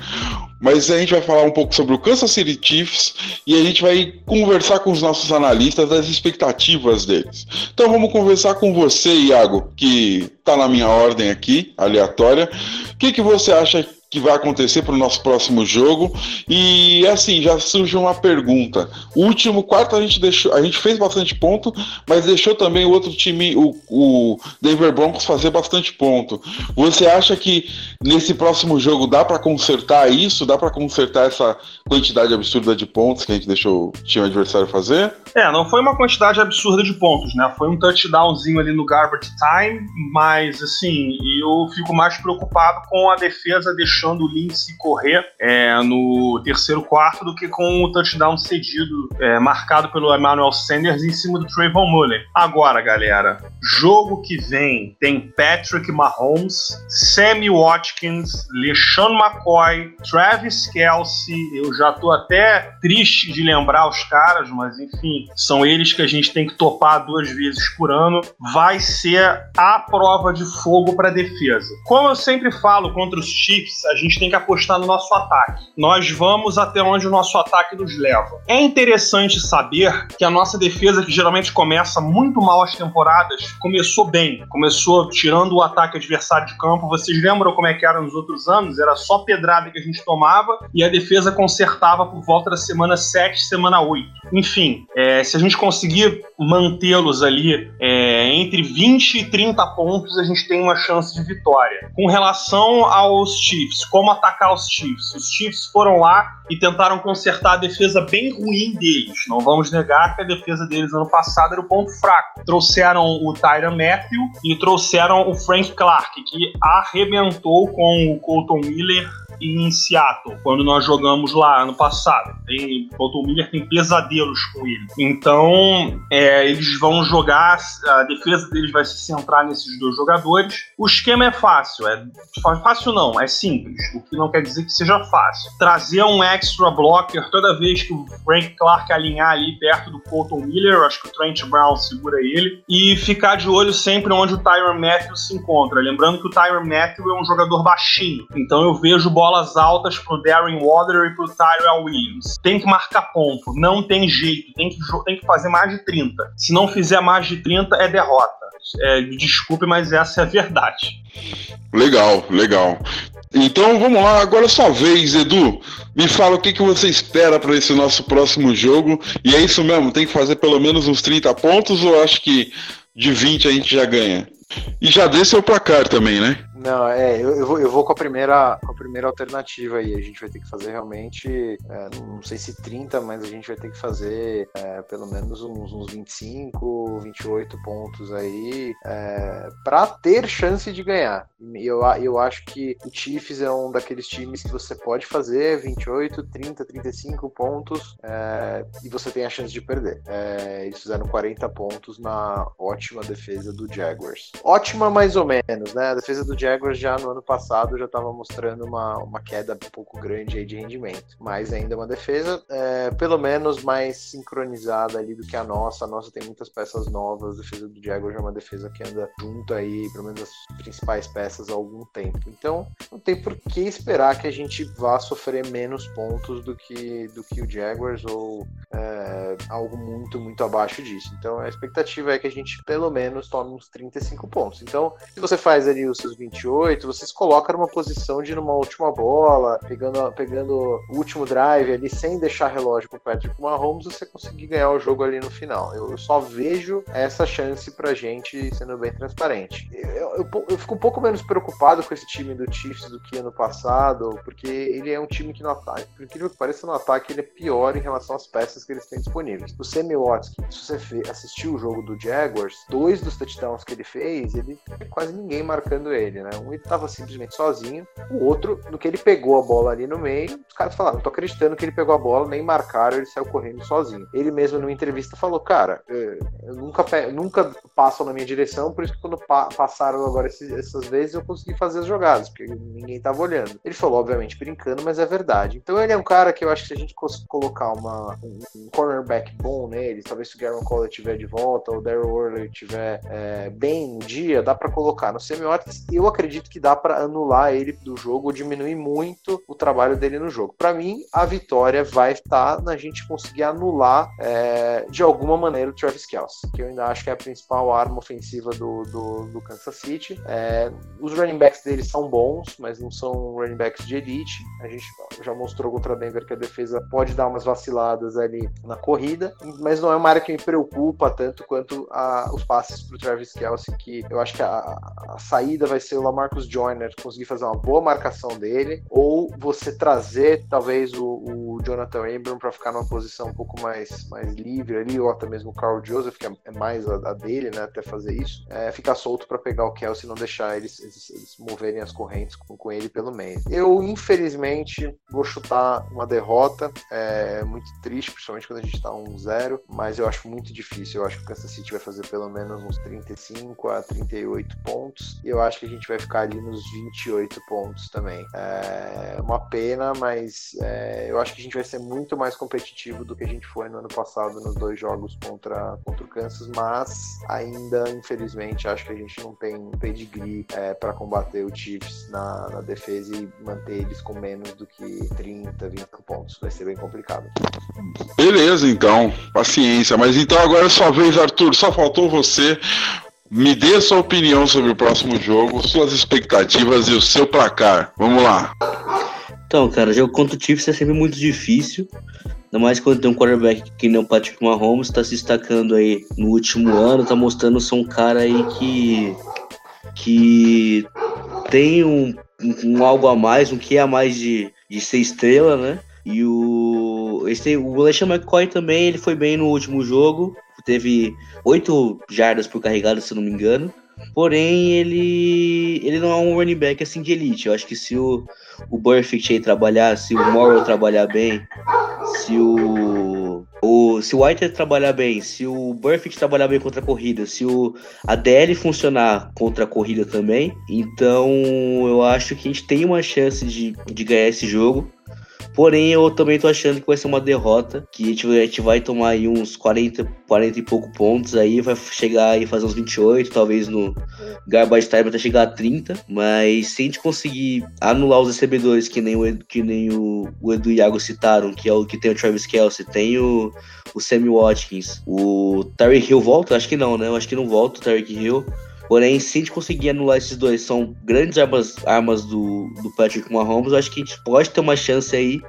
Mas a gente vai falar um pouco sobre o Kansas City Chiefs e a gente vai conversar com os nossos analistas das expectativas deles. Então vamos conversar com você, Iago, que está na minha ordem aqui, aleatória. O que, que você acha que vai acontecer para o nosso próximo jogo. E assim, já surge uma pergunta. O último quarto a gente deixou, a gente fez bastante ponto, mas deixou também o outro time, o, o Denver Broncos, fazer bastante ponto. Você acha que nesse próximo jogo dá para consertar isso? Dá para consertar essa quantidade absurda de pontos que a gente deixou o time adversário fazer? É, não foi uma quantidade absurda de pontos, né? Foi um touchdownzinho ali no garbage time, mas assim, eu fico mais preocupado com a defesa deixando o Lindsay correr é, no terceiro quarto do que com o touchdown cedido, é, marcado pelo Emmanuel Sanders em cima do Trayvon Mullen. Agora, galera, jogo que vem tem Patrick Mahomes, Sammy Watkins, LeSean McCoy, Travis Kelsey. Eu já tô até triste de lembrar os caras, mas enfim, são eles que a gente tem que topar duas vezes por ano. Vai ser a prova de fogo para defesa. Como eu sempre falo contra os Chiefs, a gente tem que apostar no nosso ataque. Nós vamos até onde o nosso ataque nos leva. É interessante saber que a nossa defesa, que geralmente começa muito mal as temporadas, começou bem. Começou tirando o ataque adversário de campo. Vocês lembram como é que era nos outros anos? Era só pedrada que a gente tomava e a defesa consertava por volta da semana 7, semana 8. Enfim, é, se a gente conseguir mantê-los ali é, entre 20 e 30 pontos, a gente tem uma chance de vitória. Com relação aos Chiefs, como atacar os Chiefs? Os Chiefs foram lá e tentaram consertar a defesa bem ruim deles. Não vamos negar que a defesa deles ano passado era o ponto fraco. Trouxeram o Tyron Matthew e trouxeram o Frank Clark, que arrebentou com o Colton Miller em Seattle, quando nós jogamos lá ano passado. Tem, Colton Miller tem pesadelos com ele. Então, é, eles vão jogar, a defesa deles vai se centrar nesses dois jogadores. O esquema é fácil, é fácil não, é simples, o que não quer dizer que seja fácil. Trazer um extra blocker toda vez que o Frank Clark alinhar ali perto do Colton Miller, acho que o Trent Brown segura ele, e ficar de olho sempre onde o Tyron Matthew se encontra. Lembrando que o Tyron Matthew é um jogador baixinho, então eu vejo bolas altas pro Darren Water e pro Tyrell Williams. Tem que marcar ponto, não tem jeito, tem que, tem que fazer mais de 30. Se não fizer mais de 30, é derrota. É, desculpe, mas essa é a verdade. Legal, legal. Então vamos lá, agora é sua vez, Edu. Me fala o que, que você espera para esse nosso próximo jogo. E é isso mesmo, tem que fazer pelo menos uns 30 pontos ou acho que de 20 a gente já ganha? E já dê seu placar também, né? Não, é, eu, eu, vou, eu vou com a primeira com a primeira alternativa aí. A gente vai ter que fazer realmente, é, não sei se 30, mas a gente vai ter que fazer é, pelo menos uns, uns 25, 28 pontos aí é, para ter chance de ganhar. Eu, eu acho que o Chiefs é um daqueles times que você pode fazer 28, 30, 35 pontos é, e você tem a chance de perder. É, eles fizeram 40 pontos na ótima defesa do Jaguars. Ótima mais ou menos, né? A defesa do Jaguars Jaguars já no ano passado já estava mostrando uma, uma queda um pouco grande aí de rendimento. Mas ainda uma defesa, é, pelo menos mais sincronizada ali do que a nossa. A nossa tem muitas peças novas. A defesa do Jaguars é uma defesa que anda junto aí, pelo menos as principais peças há algum tempo. Então, não tem por que esperar que a gente vá sofrer menos pontos do que, do que o Jaguars ou é, algo muito, muito abaixo disso. Então, a expectativa é que a gente pelo menos tome uns 35 pontos. Então, se você faz ali os seus 20 28, vocês colocam numa posição de numa última bola, pegando, pegando o último drive ali, sem deixar relógio pro Patrick Mahomes, você conseguir ganhar o jogo ali no final. Eu, eu só vejo essa chance pra gente sendo bem transparente. Eu, eu, eu, fico um pouco menos preocupado com esse time do Chiefs do que ano passado, porque ele é um time que no ataque, por incrível que pareça, no ataque ele é pior em relação às peças que eles têm disponíveis. O Sammy se você assistiu o jogo do Jaguars, dois dos touchdowns que ele fez, ele quase ninguém marcando ele, né? Um ele tava simplesmente sozinho, o outro, no que ele pegou a bola ali no meio, os caras falaram, tô acreditando que ele pegou a bola, nem marcaram, ele saiu correndo sozinho. Ele mesmo numa entrevista falou, cara, eu nunca, nunca passam na minha direção, por isso que quando pa passaram agora esses, essas vezes eu consegui fazer as jogadas, porque ninguém tava olhando. Ele falou, obviamente, brincando, mas é verdade. Então ele é um cara que eu acho que se a gente colocar uma, um um cornerback bom nele, talvez se o Garen Collet estiver de volta, ou o Daryl Worley estiver é, bem no dia, dá para colocar no semiotics. Eu acredito que dá para anular ele do jogo ou diminuir muito o trabalho dele no jogo. Para mim, a vitória vai estar na gente conseguir anular é, de alguma maneira o Travis Kelce, que eu ainda acho que é a principal arma ofensiva do, do, do Kansas City. É, os running backs dele são bons, mas não são running backs de elite. A gente já mostrou contra Denver que a defesa pode dar umas vaciladas ali na corrida, mas não é uma área que me preocupa tanto quanto a, os passes para o Travis Kelce, que eu acho que a, a, saída vai ser Lamarcus Joyner conseguir fazer uma boa marcação dele, ou você trazer talvez o, o Jonathan Abram para ficar numa posição um pouco mais, mais livre ali, ou até mesmo o Carl Joseph, que é, é mais a, a, dele, né, até fazer isso, é, ficar solto para pegar o Kelsey e não deixar eles, eles, eles moverem as correntes com, com, ele pelo meio. Eu, infelizmente, vou chutar uma derrota, é muito triste, principalmente quando a gente está 1-0, mas eu acho muito difícil. Eu acho que o Kansas City vai fazer pelo menos uns 35 a 38 pontos, e eu acho que a gente vai ficar ali nos 28 pontos também. É uma pena, mas é, eu acho que a gente vai ser muito mais competitivo do que a gente foi no ano passado nos dois jogos contra, contra o Kansas, mas ainda, infelizmente, acho que a gente não tem pedigree é, para combater o Chiefs na, na, defesa e manter eles com menos do que 30, 20 pontos. Vai ser bem complicado. Beleza, então. Paciência. Mas então agora é sua vez, Arthur. Só faltou você. Me dê sua opinião sobre o próximo jogo, suas expectativas e o seu placar. Vamos lá. Então, cara, jogo contra o Chiefs é sempre muito difícil. Ainda mais quando tem um quarterback que nem o Patrick Mahomes, tá se destacando aí no último ano, tá mostrando ser um cara aí que. que tem um, um algo a mais, um que a mais de, de ser estrela, né? E o. Esse, o LeSean McCoy também, ele foi bem no último jogo. Teve oito jardas por carregado, se não me engano. Porém, ele, ele não é um running back assim de elite. Eu acho que se o, o Burfict aí trabalhar, se o Morrow trabalhar bem, se o, o se o White trabalhar bem, se o Burfict trabalhar bem contra a corrida, se o ADL funcionar contra a corrida também, então eu acho que a gente tem uma chance de, de ganhar esse jogo. Porém, eu também tô achando que vai ser uma derrota, que a gente, a gente vai tomar aí uns 40, 40 e pouco pontos aí, vai chegar aí fazer uns 28, talvez no garbage time até chegar a 30, mas se a gente conseguir anular os recebedores que nem o, que nem o, o Edu e Iago citaram, que é o que tem o Travis Kelsey, tem o, o Sammy Watkins, o Tyreek Hill volta? Acho que não, né? Eu acho que não volta o Tyreek Hill. Porém, se a gente conseguir anular esses dois, são grandes armas, armas do, do Patrick Mahomes, eu acho que a gente pode ter uma chance aí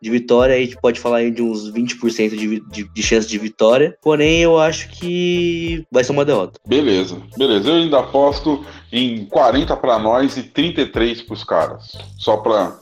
de vitória, a gente pode falar aí de uns 20% de, de, de chance de vitória. Porém, eu acho que vai ser uma derrota. Beleza, beleza. Eu ainda aposto em 40 para nós e 33 para os caras. Só para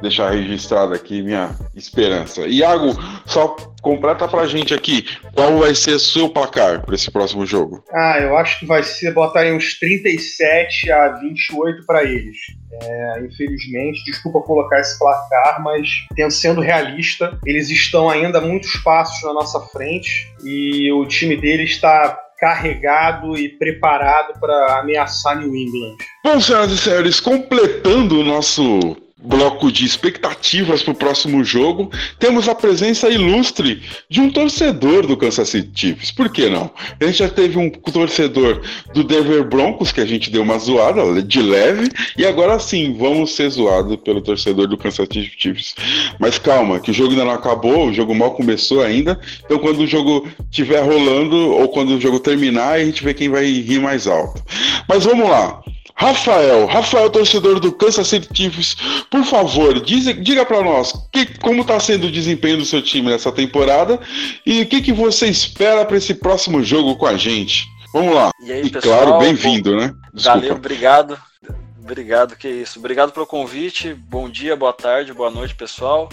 deixar registrado aqui minha esperança. Iago, só completa pra gente aqui qual vai ser o seu placar para esse próximo jogo. Ah, eu acho que vai ser botar aí uns 37 a 28 para eles. É, infelizmente, desculpa colocar esse placar, mas sendo realista, eles estão ainda muitos passos na nossa frente e o time deles está carregado e preparado para ameaçar New England. Bom, senhoras e senhores, completando o nosso bloco de expectativas para o próximo jogo, temos a presença ilustre de um torcedor do Kansas City Chiefs. Por que não? A gente já teve um torcedor do Denver Broncos, que a gente deu uma zoada de leve, e agora sim, vamos ser zoados pelo torcedor do Kansas City Chiefs. Mas calma, que o jogo ainda não acabou, o jogo mal começou ainda, então quando o jogo estiver rolando, ou quando o jogo terminar, a gente vê quem vai rir mais alto. Mas vamos lá. Rafael, Rafael, torcedor do Kansas City Chiefs, por favor, diz, diga para nós que, como está sendo o desempenho do seu time nessa temporada e o que, que você espera para esse próximo jogo com a gente. Vamos lá. E aí, e pessoal, claro, bem-vindo, né? Desculpa. Valeu, obrigado. Obrigado, que isso. Obrigado pelo convite. Bom dia, boa tarde, boa noite, pessoal.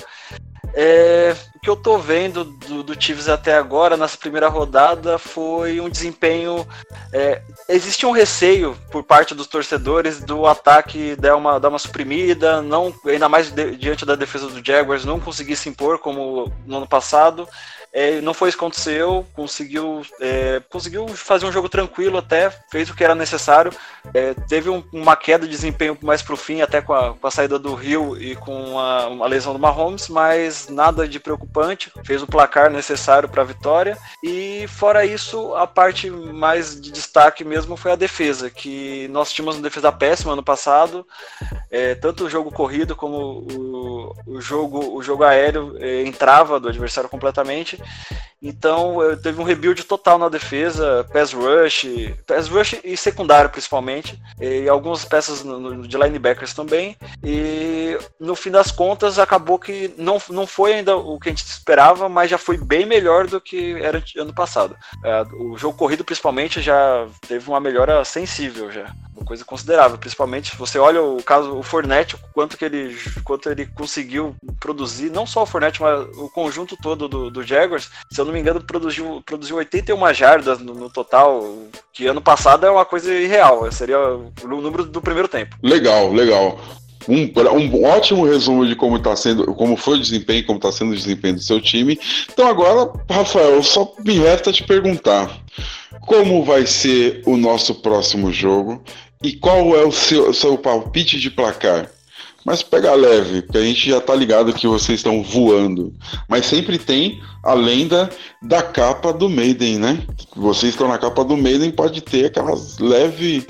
É, o que eu tô vendo do, do Chiefs até agora, nessa primeira rodada, foi um desempenho. É, existe um receio por parte dos torcedores do ataque dar uma, dar uma suprimida, não, ainda mais de, diante da defesa do Jaguars, não conseguir se impor como no ano passado. É, não foi isso que aconteceu, conseguiu, é, conseguiu fazer um jogo tranquilo até, fez o que era necessário. É, teve um, uma queda de desempenho mais pro fim, até com a, com a saída do Rio e com a, a, lesão do Mahomes, mas nada de preocupante. Fez o placar necessário para a vitória. E fora isso, a parte mais de destaque mesmo foi a defesa, que nós tínhamos uma defesa péssima ano passado, é, tanto o jogo corrido como o, o jogo, o jogo aéreo é, entrava do adversário completamente. Então teve um rebuild total na defesa, pass rush, pass rush e secundário principalmente, e algumas peças de linebackers também. E no fim das contas acabou que não, não foi ainda o que a gente esperava, mas já foi bem melhor do que era ano passado. É, o jogo corrido principalmente já teve uma melhora sensível já coisa considerável, principalmente se você olha o caso o Fornette, quanto que ele quanto ele conseguiu produzir, não só o Fornette, mas o conjunto todo do, do Jaguars, se eu não me engano, produziu, produziu 81 jardas no, no total, que ano passado é uma coisa irreal, seria o número do primeiro tempo. Legal, legal. Um, um, ótimo resumo de como tá sendo, como foi o desempenho, como está sendo o desempenho do seu time. Então agora, Rafael, só me resta te perguntar como vai ser o nosso próximo jogo e qual é o seu, seu palpite de placar. Mas pega leve, porque a gente já tá ligado que vocês estão voando. Mas sempre tem a lenda da capa do Maiden, né? Vocês estão na capa do Maiden, pode ter aquelas leve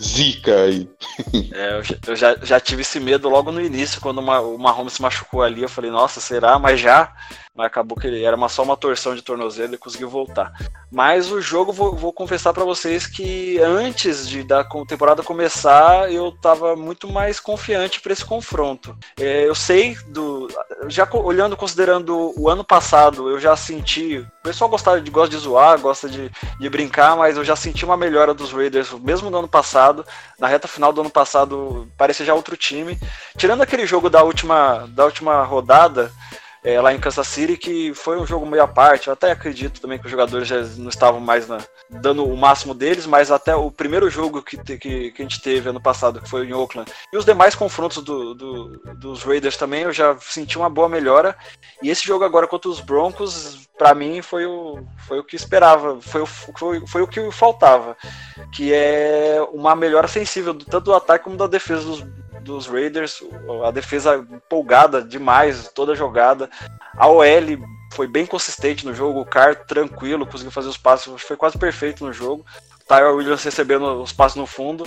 zica aí. É, eu já, já tive esse medo logo no início, quando o Mahomes se machucou ali. Eu falei, nossa, será? Mas já mas acabou que ele era uma, só uma torção de tornozelo e conseguiu voltar. Mas o jogo, vou, vou confessar para vocês que antes de da temporada começar, eu estava muito mais confiante para esse confronto. É, eu sei do. Já olhando, considerando o ano passado, eu já senti. O pessoal gosta de, gosta de zoar, gosta de, de brincar, mas eu já senti uma melhora dos Raiders, mesmo no ano passado. Na reta final do ano passado, parecia já outro time. Tirando aquele jogo da última, da última rodada é, lá em Kansas City, que foi um jogo meio à parte. Eu até acredito também que os jogadores já não estavam mais na, dando o máximo deles, mas até o primeiro jogo que, que, que, a gente teve ano passado, que foi em Oakland, e os demais confrontos do, do, dos Raiders também, eu já senti uma boa melhora. E esse jogo agora contra os Broncos, para mim, foi o, foi o que esperava, foi o, foi, foi o que faltava, que é uma melhora sensível tanto do ataque como da defesa dos dos Raiders, a defesa empolgada demais, toda jogada. A OL foi bem consistente no jogo, o Carr tranquilo, conseguiu fazer os passos, foi quase perfeito no jogo. Tyler Williams recebendo os passos no fundo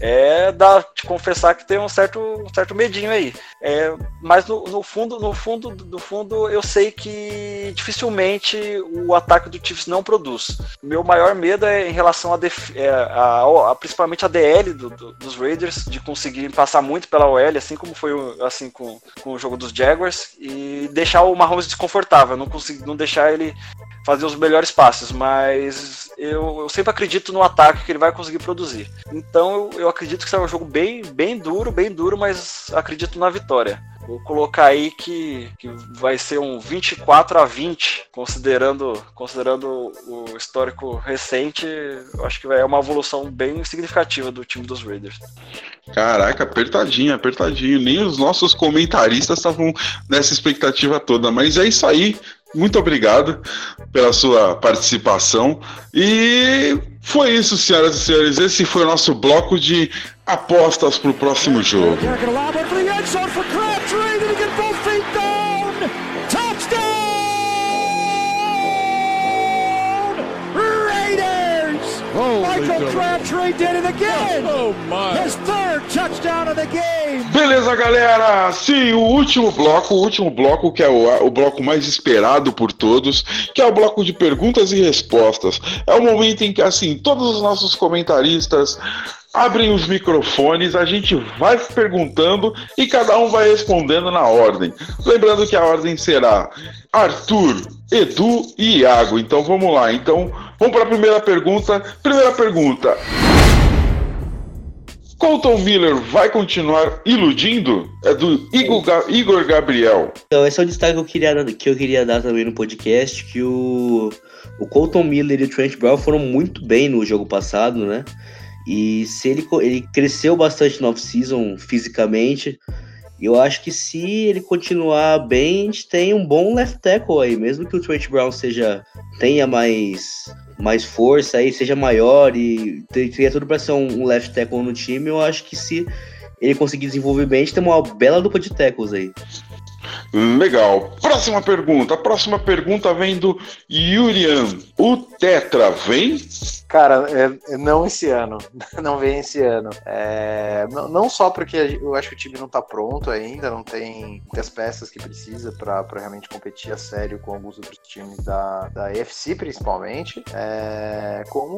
é dá te confessar que tem um certo, um certo medinho aí. É, mas no, no, fundo, no fundo, no fundo, eu sei que dificilmente o ataque do Chiefs não produz. Meu maior medo é em relação a, def, é, a, a, a principalmente a DL do, do, dos Raiders de conseguir passar muito pela OL, assim como foi assim com, com o jogo dos Jaguars e deixar o Mahomes desconfortável, não conseguir não deixar ele fazer os melhores passes, mas eu, eu, sempre acredito no ataque que ele vai conseguir produzir. Então eu, eu acredito que será um jogo bem, bem duro, bem duro, mas acredito na vitória. Vou colocar aí que, que vai ser um 24 a 20, considerando, considerando o histórico recente, acho que é uma evolução bem significativa do time dos Raiders. Caraca, apertadinho, apertadinho. Nem os nossos comentaristas estavam nessa expectativa toda, mas é isso aí. Muito obrigado pela sua participação. E foi isso, senhoras e senhores. Esse foi o nosso bloco de apostas para o próximo jogo. Michael Crabtree did it again. Oh my. Touchdown of the game. Beleza, galera. Sim, o último bloco, o último bloco que é o, o bloco mais esperado por todos, que é o bloco de perguntas e respostas. É o momento em que assim, todos os nossos comentaristas abrem os microfones, a gente vai perguntando e cada um vai respondendo na ordem. Lembrando que a ordem será Arthur, Edu e Iago. Então vamos lá. Então vamos para a primeira pergunta. Primeira pergunta. Colton Miller vai continuar iludindo? É do Igor, Igor Gabriel. Então, esse é o destaque que eu queria, que eu queria dar também no podcast, que o, o Colton Miller e o Trent Brown foram muito bem no jogo passado, né? E se ele, ele cresceu bastante no off-season fisicamente, eu acho que se ele continuar bem, a gente tem um bom left tackle aí, mesmo que o Trent Brown seja tenha mais mais força aí, seja maior e teria tudo para ser um left tackle no time, eu acho que se ele conseguir desenvolver bem, a gente tem uma bela dupla de tackles aí. Legal. Próxima pergunta. A próxima pergunta vem do Yurian. O Tetra vem? Cara, é, não esse ano. Não vem esse ano. É, não, não, só porque eu acho que o time não tá pronto ainda, não tem muitas peças que precisa para realmente competir a sério com alguns outros times da, da EFC, principalmente. É, como,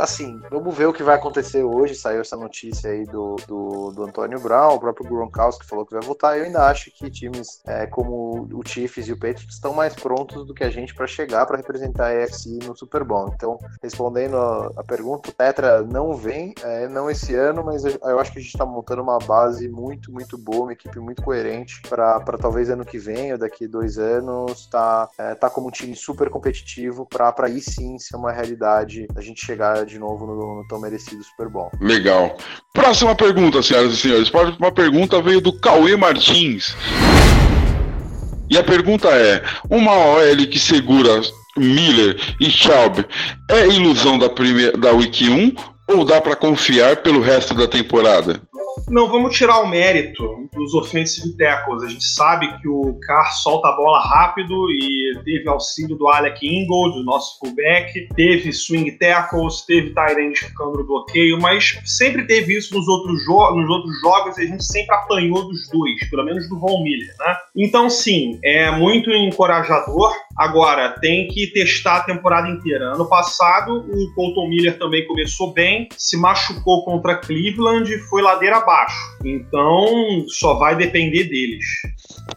assim, vamos ver o que vai acontecer hoje. Saiu essa notícia aí do, do, do Antônio Brown, o próprio Gronkowski falou que vai voltar. Eu ainda acho que times é, como o Chiefs e o Patriots estão mais prontos do que a gente para chegar para representar a EFC no Super Bowl. Então, respondendo a, pergunta, o Tetra não vem, é, não esse ano, mas eu, acho que a gente está montando uma base muito, muito boa, uma equipe muito coerente para talvez ano que vem ou daqui dois anos tá, é, tá como um time super competitivo para aí sim ser uma realidade a gente chegar de novo no, no tão merecido Super Bowl. Legal. Próxima pergunta, senhoras e senhores. Uma pergunta veio do Cauê Martins. E a pergunta é: uma OL que segura Miller e Schaub é ilusão da, primeira, da Week 1 ou dá para confiar pelo resto da temporada? Não, vamos tirar o mérito dos offensive tackles. A gente sabe que o Carr solta a bola rápido e teve auxílio do Alec Ingold, do nosso fullback, teve swing tackles, teve Tyrande ficando no bloqueio, mas sempre teve isso nos outros, nos outros jogos e a gente sempre apanhou dos dois, pelo menos do Von Miller, né? Então, sim, é muito encorajador. Agora, tem que testar a temporada inteira. Ano passado, o Colton Miller também começou bem, se machucou contra Cleveland e foi ladeira abaixo. Então, só vai depender deles.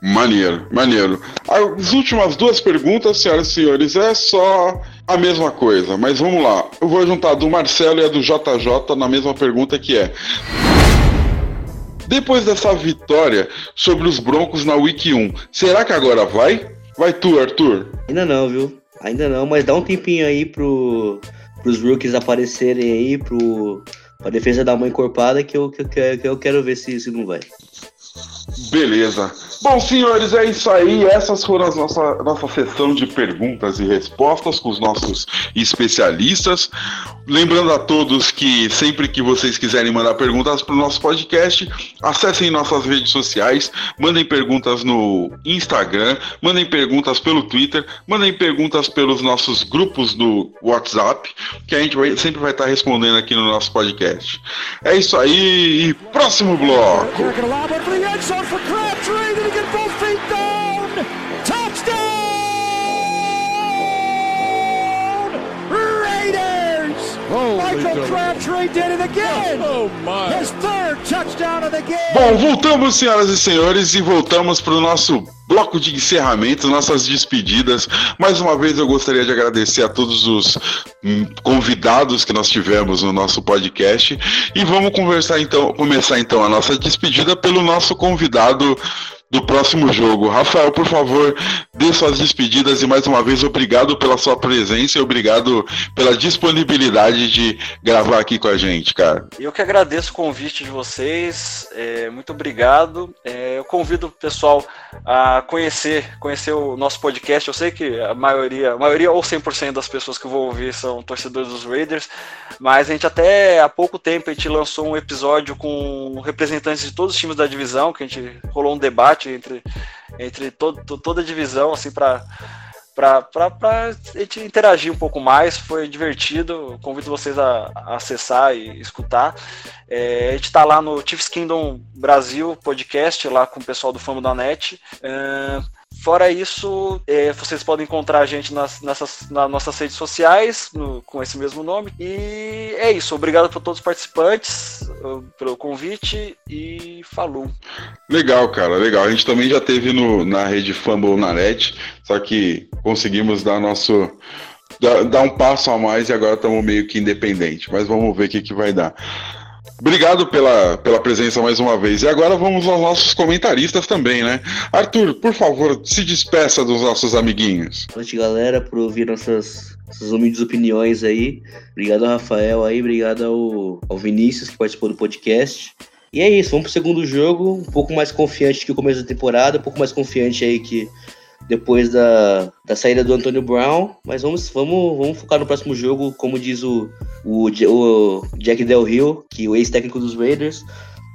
Maneiro, maneiro. As últimas duas perguntas, senhoras e senhores, é só a mesma coisa, mas vamos lá. Eu vou juntar a do Marcelo e a do JJ na mesma pergunta que é. Depois dessa vitória sobre os Broncos na Week 1, será que agora vai? Vai tu, Arthur? Ainda não, viu? Ainda não, mas dá um tempinho aí pro, pros rookies aparecerem aí, pro, pra defesa dar uma encorpada que eu, que, que, que eu quero ver se, se não vai. Beleza. Bom, senhores, é isso aí. Essas foram as nossa, nossa sessão de perguntas e respostas com os nossos especialistas. Lembrando a todos que sempre que vocês quiserem mandar perguntas para o nosso podcast, acessem nossas redes sociais, mandem perguntas no Instagram, mandem perguntas pelo Twitter, mandem perguntas pelos nossos grupos do WhatsApp, que a gente vai, sempre vai estar respondendo aqui no nosso podcast. É isso aí e próximo bloco. Bom, voltamos, senhoras e senhores, e voltamos para o nosso bloco de encerramento, nossas despedidas. Mais uma vez eu gostaria de agradecer a todos os hum, convidados que nós tivemos no nosso podcast. E vamos conversar então, começar então a nossa despedida pelo nosso convidado do próximo jogo. Rafael, por favor, dê suas despedidas e mais uma vez obrigado pela sua presença e obrigado pela disponibilidade de gravar aqui com a gente, cara. Eu que agradeço o convite de vocês, é, muito obrigado. É, eu convido o pessoal a conhecer, conhecer o nosso podcast. Eu sei que a maioria, a maioria ou 100% das pessoas que vou ouvir são torcedores dos Raiders, mas a gente até há pouco tempo a gente lançou um episódio com representantes de todos os times da divisão, que a gente rolou um debate entre, entre todo, toda a divisão, assim, para para a gente interagir um pouco mais. Foi divertido. Convido vocês a, a acessar e escutar. É, a gente está lá no Chiefs Kingdom Brasil podcast, lá com o pessoal do Famo da Net. É, Fora isso, é, vocês podem encontrar a gente nas, nessas, nas nossas redes sociais, no, com esse mesmo nome. E é isso. Obrigado por todos os participantes, uh, pelo convite e falou. Legal, cara, legal. A gente também já teve no, na rede Fumble na net, só que conseguimos dar nosso. Dar um passo a mais e agora estamos meio que independente. Mas vamos ver o que, que vai dar. Obrigado pela, pela presença mais uma vez. E agora vamos aos nossos comentaristas também, né? Arthur, por favor, se despeça dos nossos amiguinhos. Boa noite, galera, por ouvir nossas, nossas humildes opiniões aí. Obrigado ao Rafael aí, obrigado ao, ao Vinícius que participou do podcast. E é isso, vamos pro segundo jogo, um pouco mais confiante que o começo da temporada, um pouco mais confiante aí que depois da, da saída do Antônio Brown, mas vamos, vamos, vamos focar no próximo jogo, como diz o, o, o Jack Del Rio, que é o ex-técnico dos Raiders,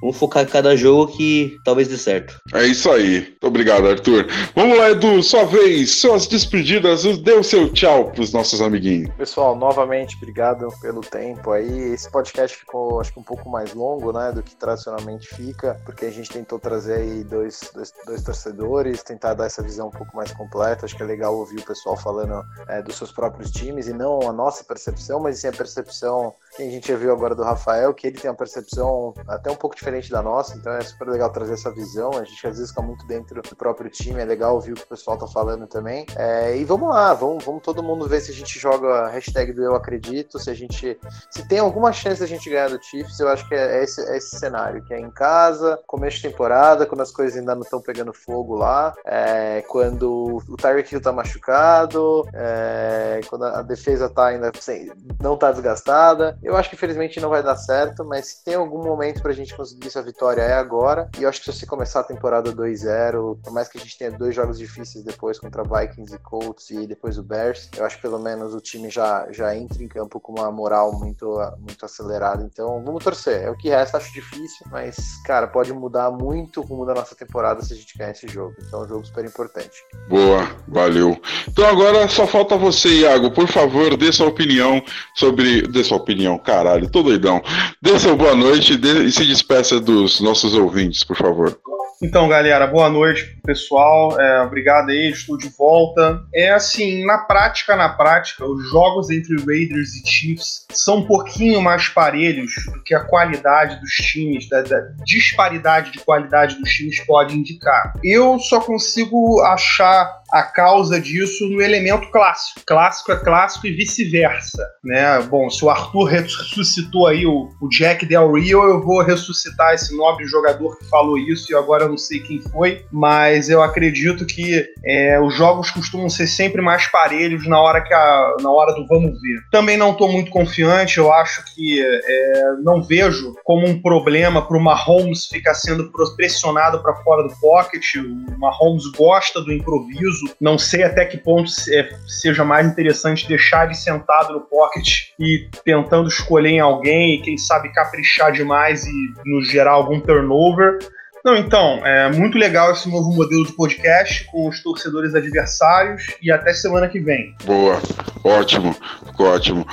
Vamos focar em cada jogo que talvez dê certo. É isso aí. Muito obrigado, Arthur. Vamos lá, Edu, sua vez, suas despedidas, dê o seu tchau pros nossos amiguinhos. Pessoal, novamente, obrigado pelo tempo aí. Esse podcast ficou, acho que um pouco mais longo, né, do que tradicionalmente fica, porque a gente tentou trazer aí dois, dois, dois torcedores, tentar dar essa visão um pouco mais completa. Acho que é legal ouvir o pessoal falando é, dos seus próprios times e não a nossa percepção, mas sim a percepção a gente já viu agora do Rafael, que ele tem uma percepção até um pouco diferente da nossa, então é super legal trazer essa visão. A gente às vezes fica muito dentro do próprio time, é legal ouvir o que o pessoal tá falando também. É, e vamos lá, vamos, vamos todo mundo ver se a gente joga a hashtag do Eu Acredito, se a gente. Se tem alguma chance da gente ganhar do Chiefs, eu acho que é esse, é esse cenário, que é em casa, começo de temporada, quando as coisas ainda não estão pegando fogo lá, é, quando o Tyreek Hill tá machucado, é, quando a defesa tá ainda sem, não tá desgastada. Eu acho que infelizmente não vai dar certo, mas se tem algum momento pra gente conseguir essa vitória é agora. E eu acho que se você começar a temporada 2-0, por mais que a gente tenha dois jogos difíceis depois contra Vikings e Colts e depois o Bears, eu acho que pelo menos o time já, já entra em campo com uma moral muito, muito acelerada. Então vamos torcer. É o que resta, acho difícil, mas, cara, pode mudar muito o rumo da nossa temporada se a gente ganhar esse jogo. Então é um jogo super importante. Boa, valeu. Então agora só falta você, Iago. Por favor, dê sua opinião sobre. Dê sua opinião, caralho, tô doidão. Dê sua boa noite e se despeça dos nossos ouvintes, por favor. Então, galera, boa noite pessoal. É, obrigado aí, estou de volta. É assim, na prática, na prática, os jogos entre Raiders e Chiefs são um pouquinho mais parelhos do que a qualidade dos times, da, da disparidade de qualidade dos times pode indicar. Eu só consigo achar a causa disso no elemento clássico. Clássico é clássico e vice-versa, né? Bom, se o Arthur ressuscitou aí o, o, Jack Del Rio, eu vou ressuscitar esse nobre jogador que falou isso e agora eu não sei quem foi, mas eu acredito que é, os jogos costumam ser sempre mais parelhos na hora que a, na hora do vamos ver. Também não estou muito confiante, eu acho que é, não vejo como um problema para o Mahomes ficar sendo pressionado para fora do pocket. O Mahomes gosta do improviso não sei até que ponto é, seja mais interessante deixar ele sentado no pocket e tentando escolher em alguém e quem sabe caprichar demais e nos gerar algum turnover. Não, então, é muito legal esse novo modelo de podcast com os torcedores adversários e até semana que vem. Boa, ótimo, ficou ótimo.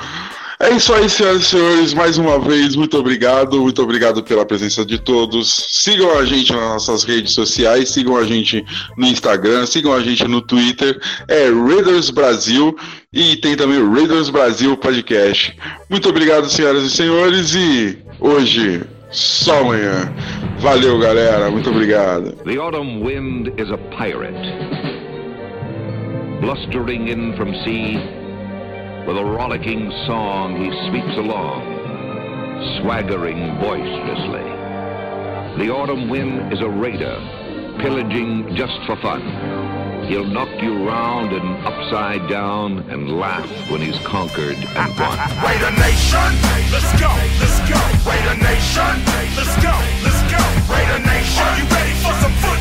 É isso aí, senhoras e senhores. Mais uma vez, muito obrigado. Muito obrigado pela presença de todos. Sigam a gente nas nossas redes sociais, sigam a gente no Instagram, sigam a gente no Twitter. É Raiders Brasil e tem também o Raiders Brasil Podcast. Muito obrigado, senhoras e senhores. E hoje, só amanhã. Valeu, galera. Muito obrigado. The autumn wind is a pirate. Blustering in from sea. With a rollicking song he sweeps along, swaggering boisterously. The autumn wind is a raider, pillaging just for fun. He'll knock you round and upside down and laugh when he's conquered and won. Raider Nation, let's go, let's go. Raider Nation, let's go, let's go. Raider Nation, are you ready for some football?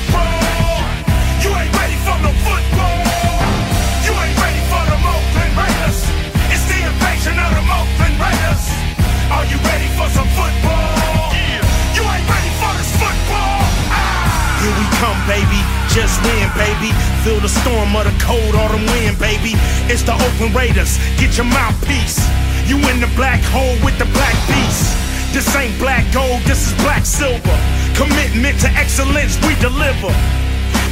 You ready for some football? Yeah. You ain't ready for this football. Ah. Here we come, baby. Just win, baby. Feel the storm of the cold autumn wind, baby. It's the Oakland Raiders. Get your mouthpiece. You in the black hole with the black beast. This ain't black gold, this is black silver. Commitment to excellence, we deliver.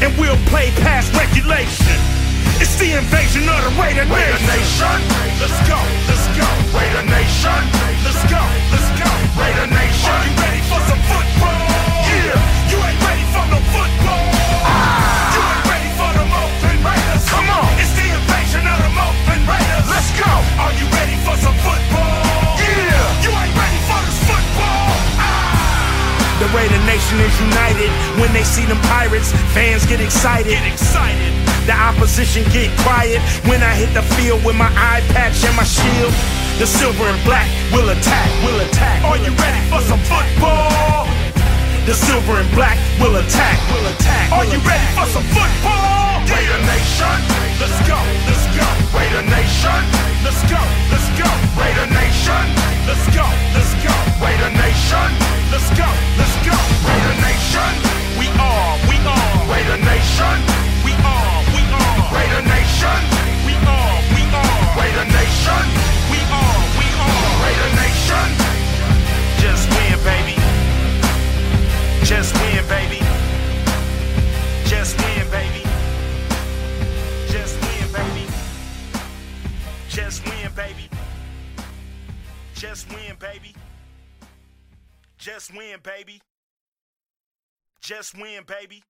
And we'll play past regulation. It's the invasion of the Raider Nation. Raider Nation. Let's go, let's go. Raider Nation. Let's go, let's go. Raider Nation. Are you ready for some football? Yeah. You ain't ready for no football. Ah. You ain't ready for the Oakland Raiders. Come on. It's the invasion of the Oakland Raiders. Let's go. Are you ready for some football? Yeah. You ain't ready for this football. Ah. The Raider Nation is united when they see them pirates. Fans get excited. Get excited. The opposition get quiet when I hit the field with my eye patch and my shield. The silver and black will attack, will attack. Are you ready for some football? The silver and black will attack. Will attack. Are you ready for some football? Raider Nation, let's go, let's go. Raider Nation, let's go, let's go. Raider Nation, let's go, let's go. Raider Nation, let's go, let's go. Raider Nation, we are, we are. Raider Nation, we are, we are. Nation, we are, we are. Nation, we are, we are. Nation, just win, baby. Just win, baby. Just win, baby. Just win, baby. Just win, baby. Just win, baby. Just win, baby. Just win, baby.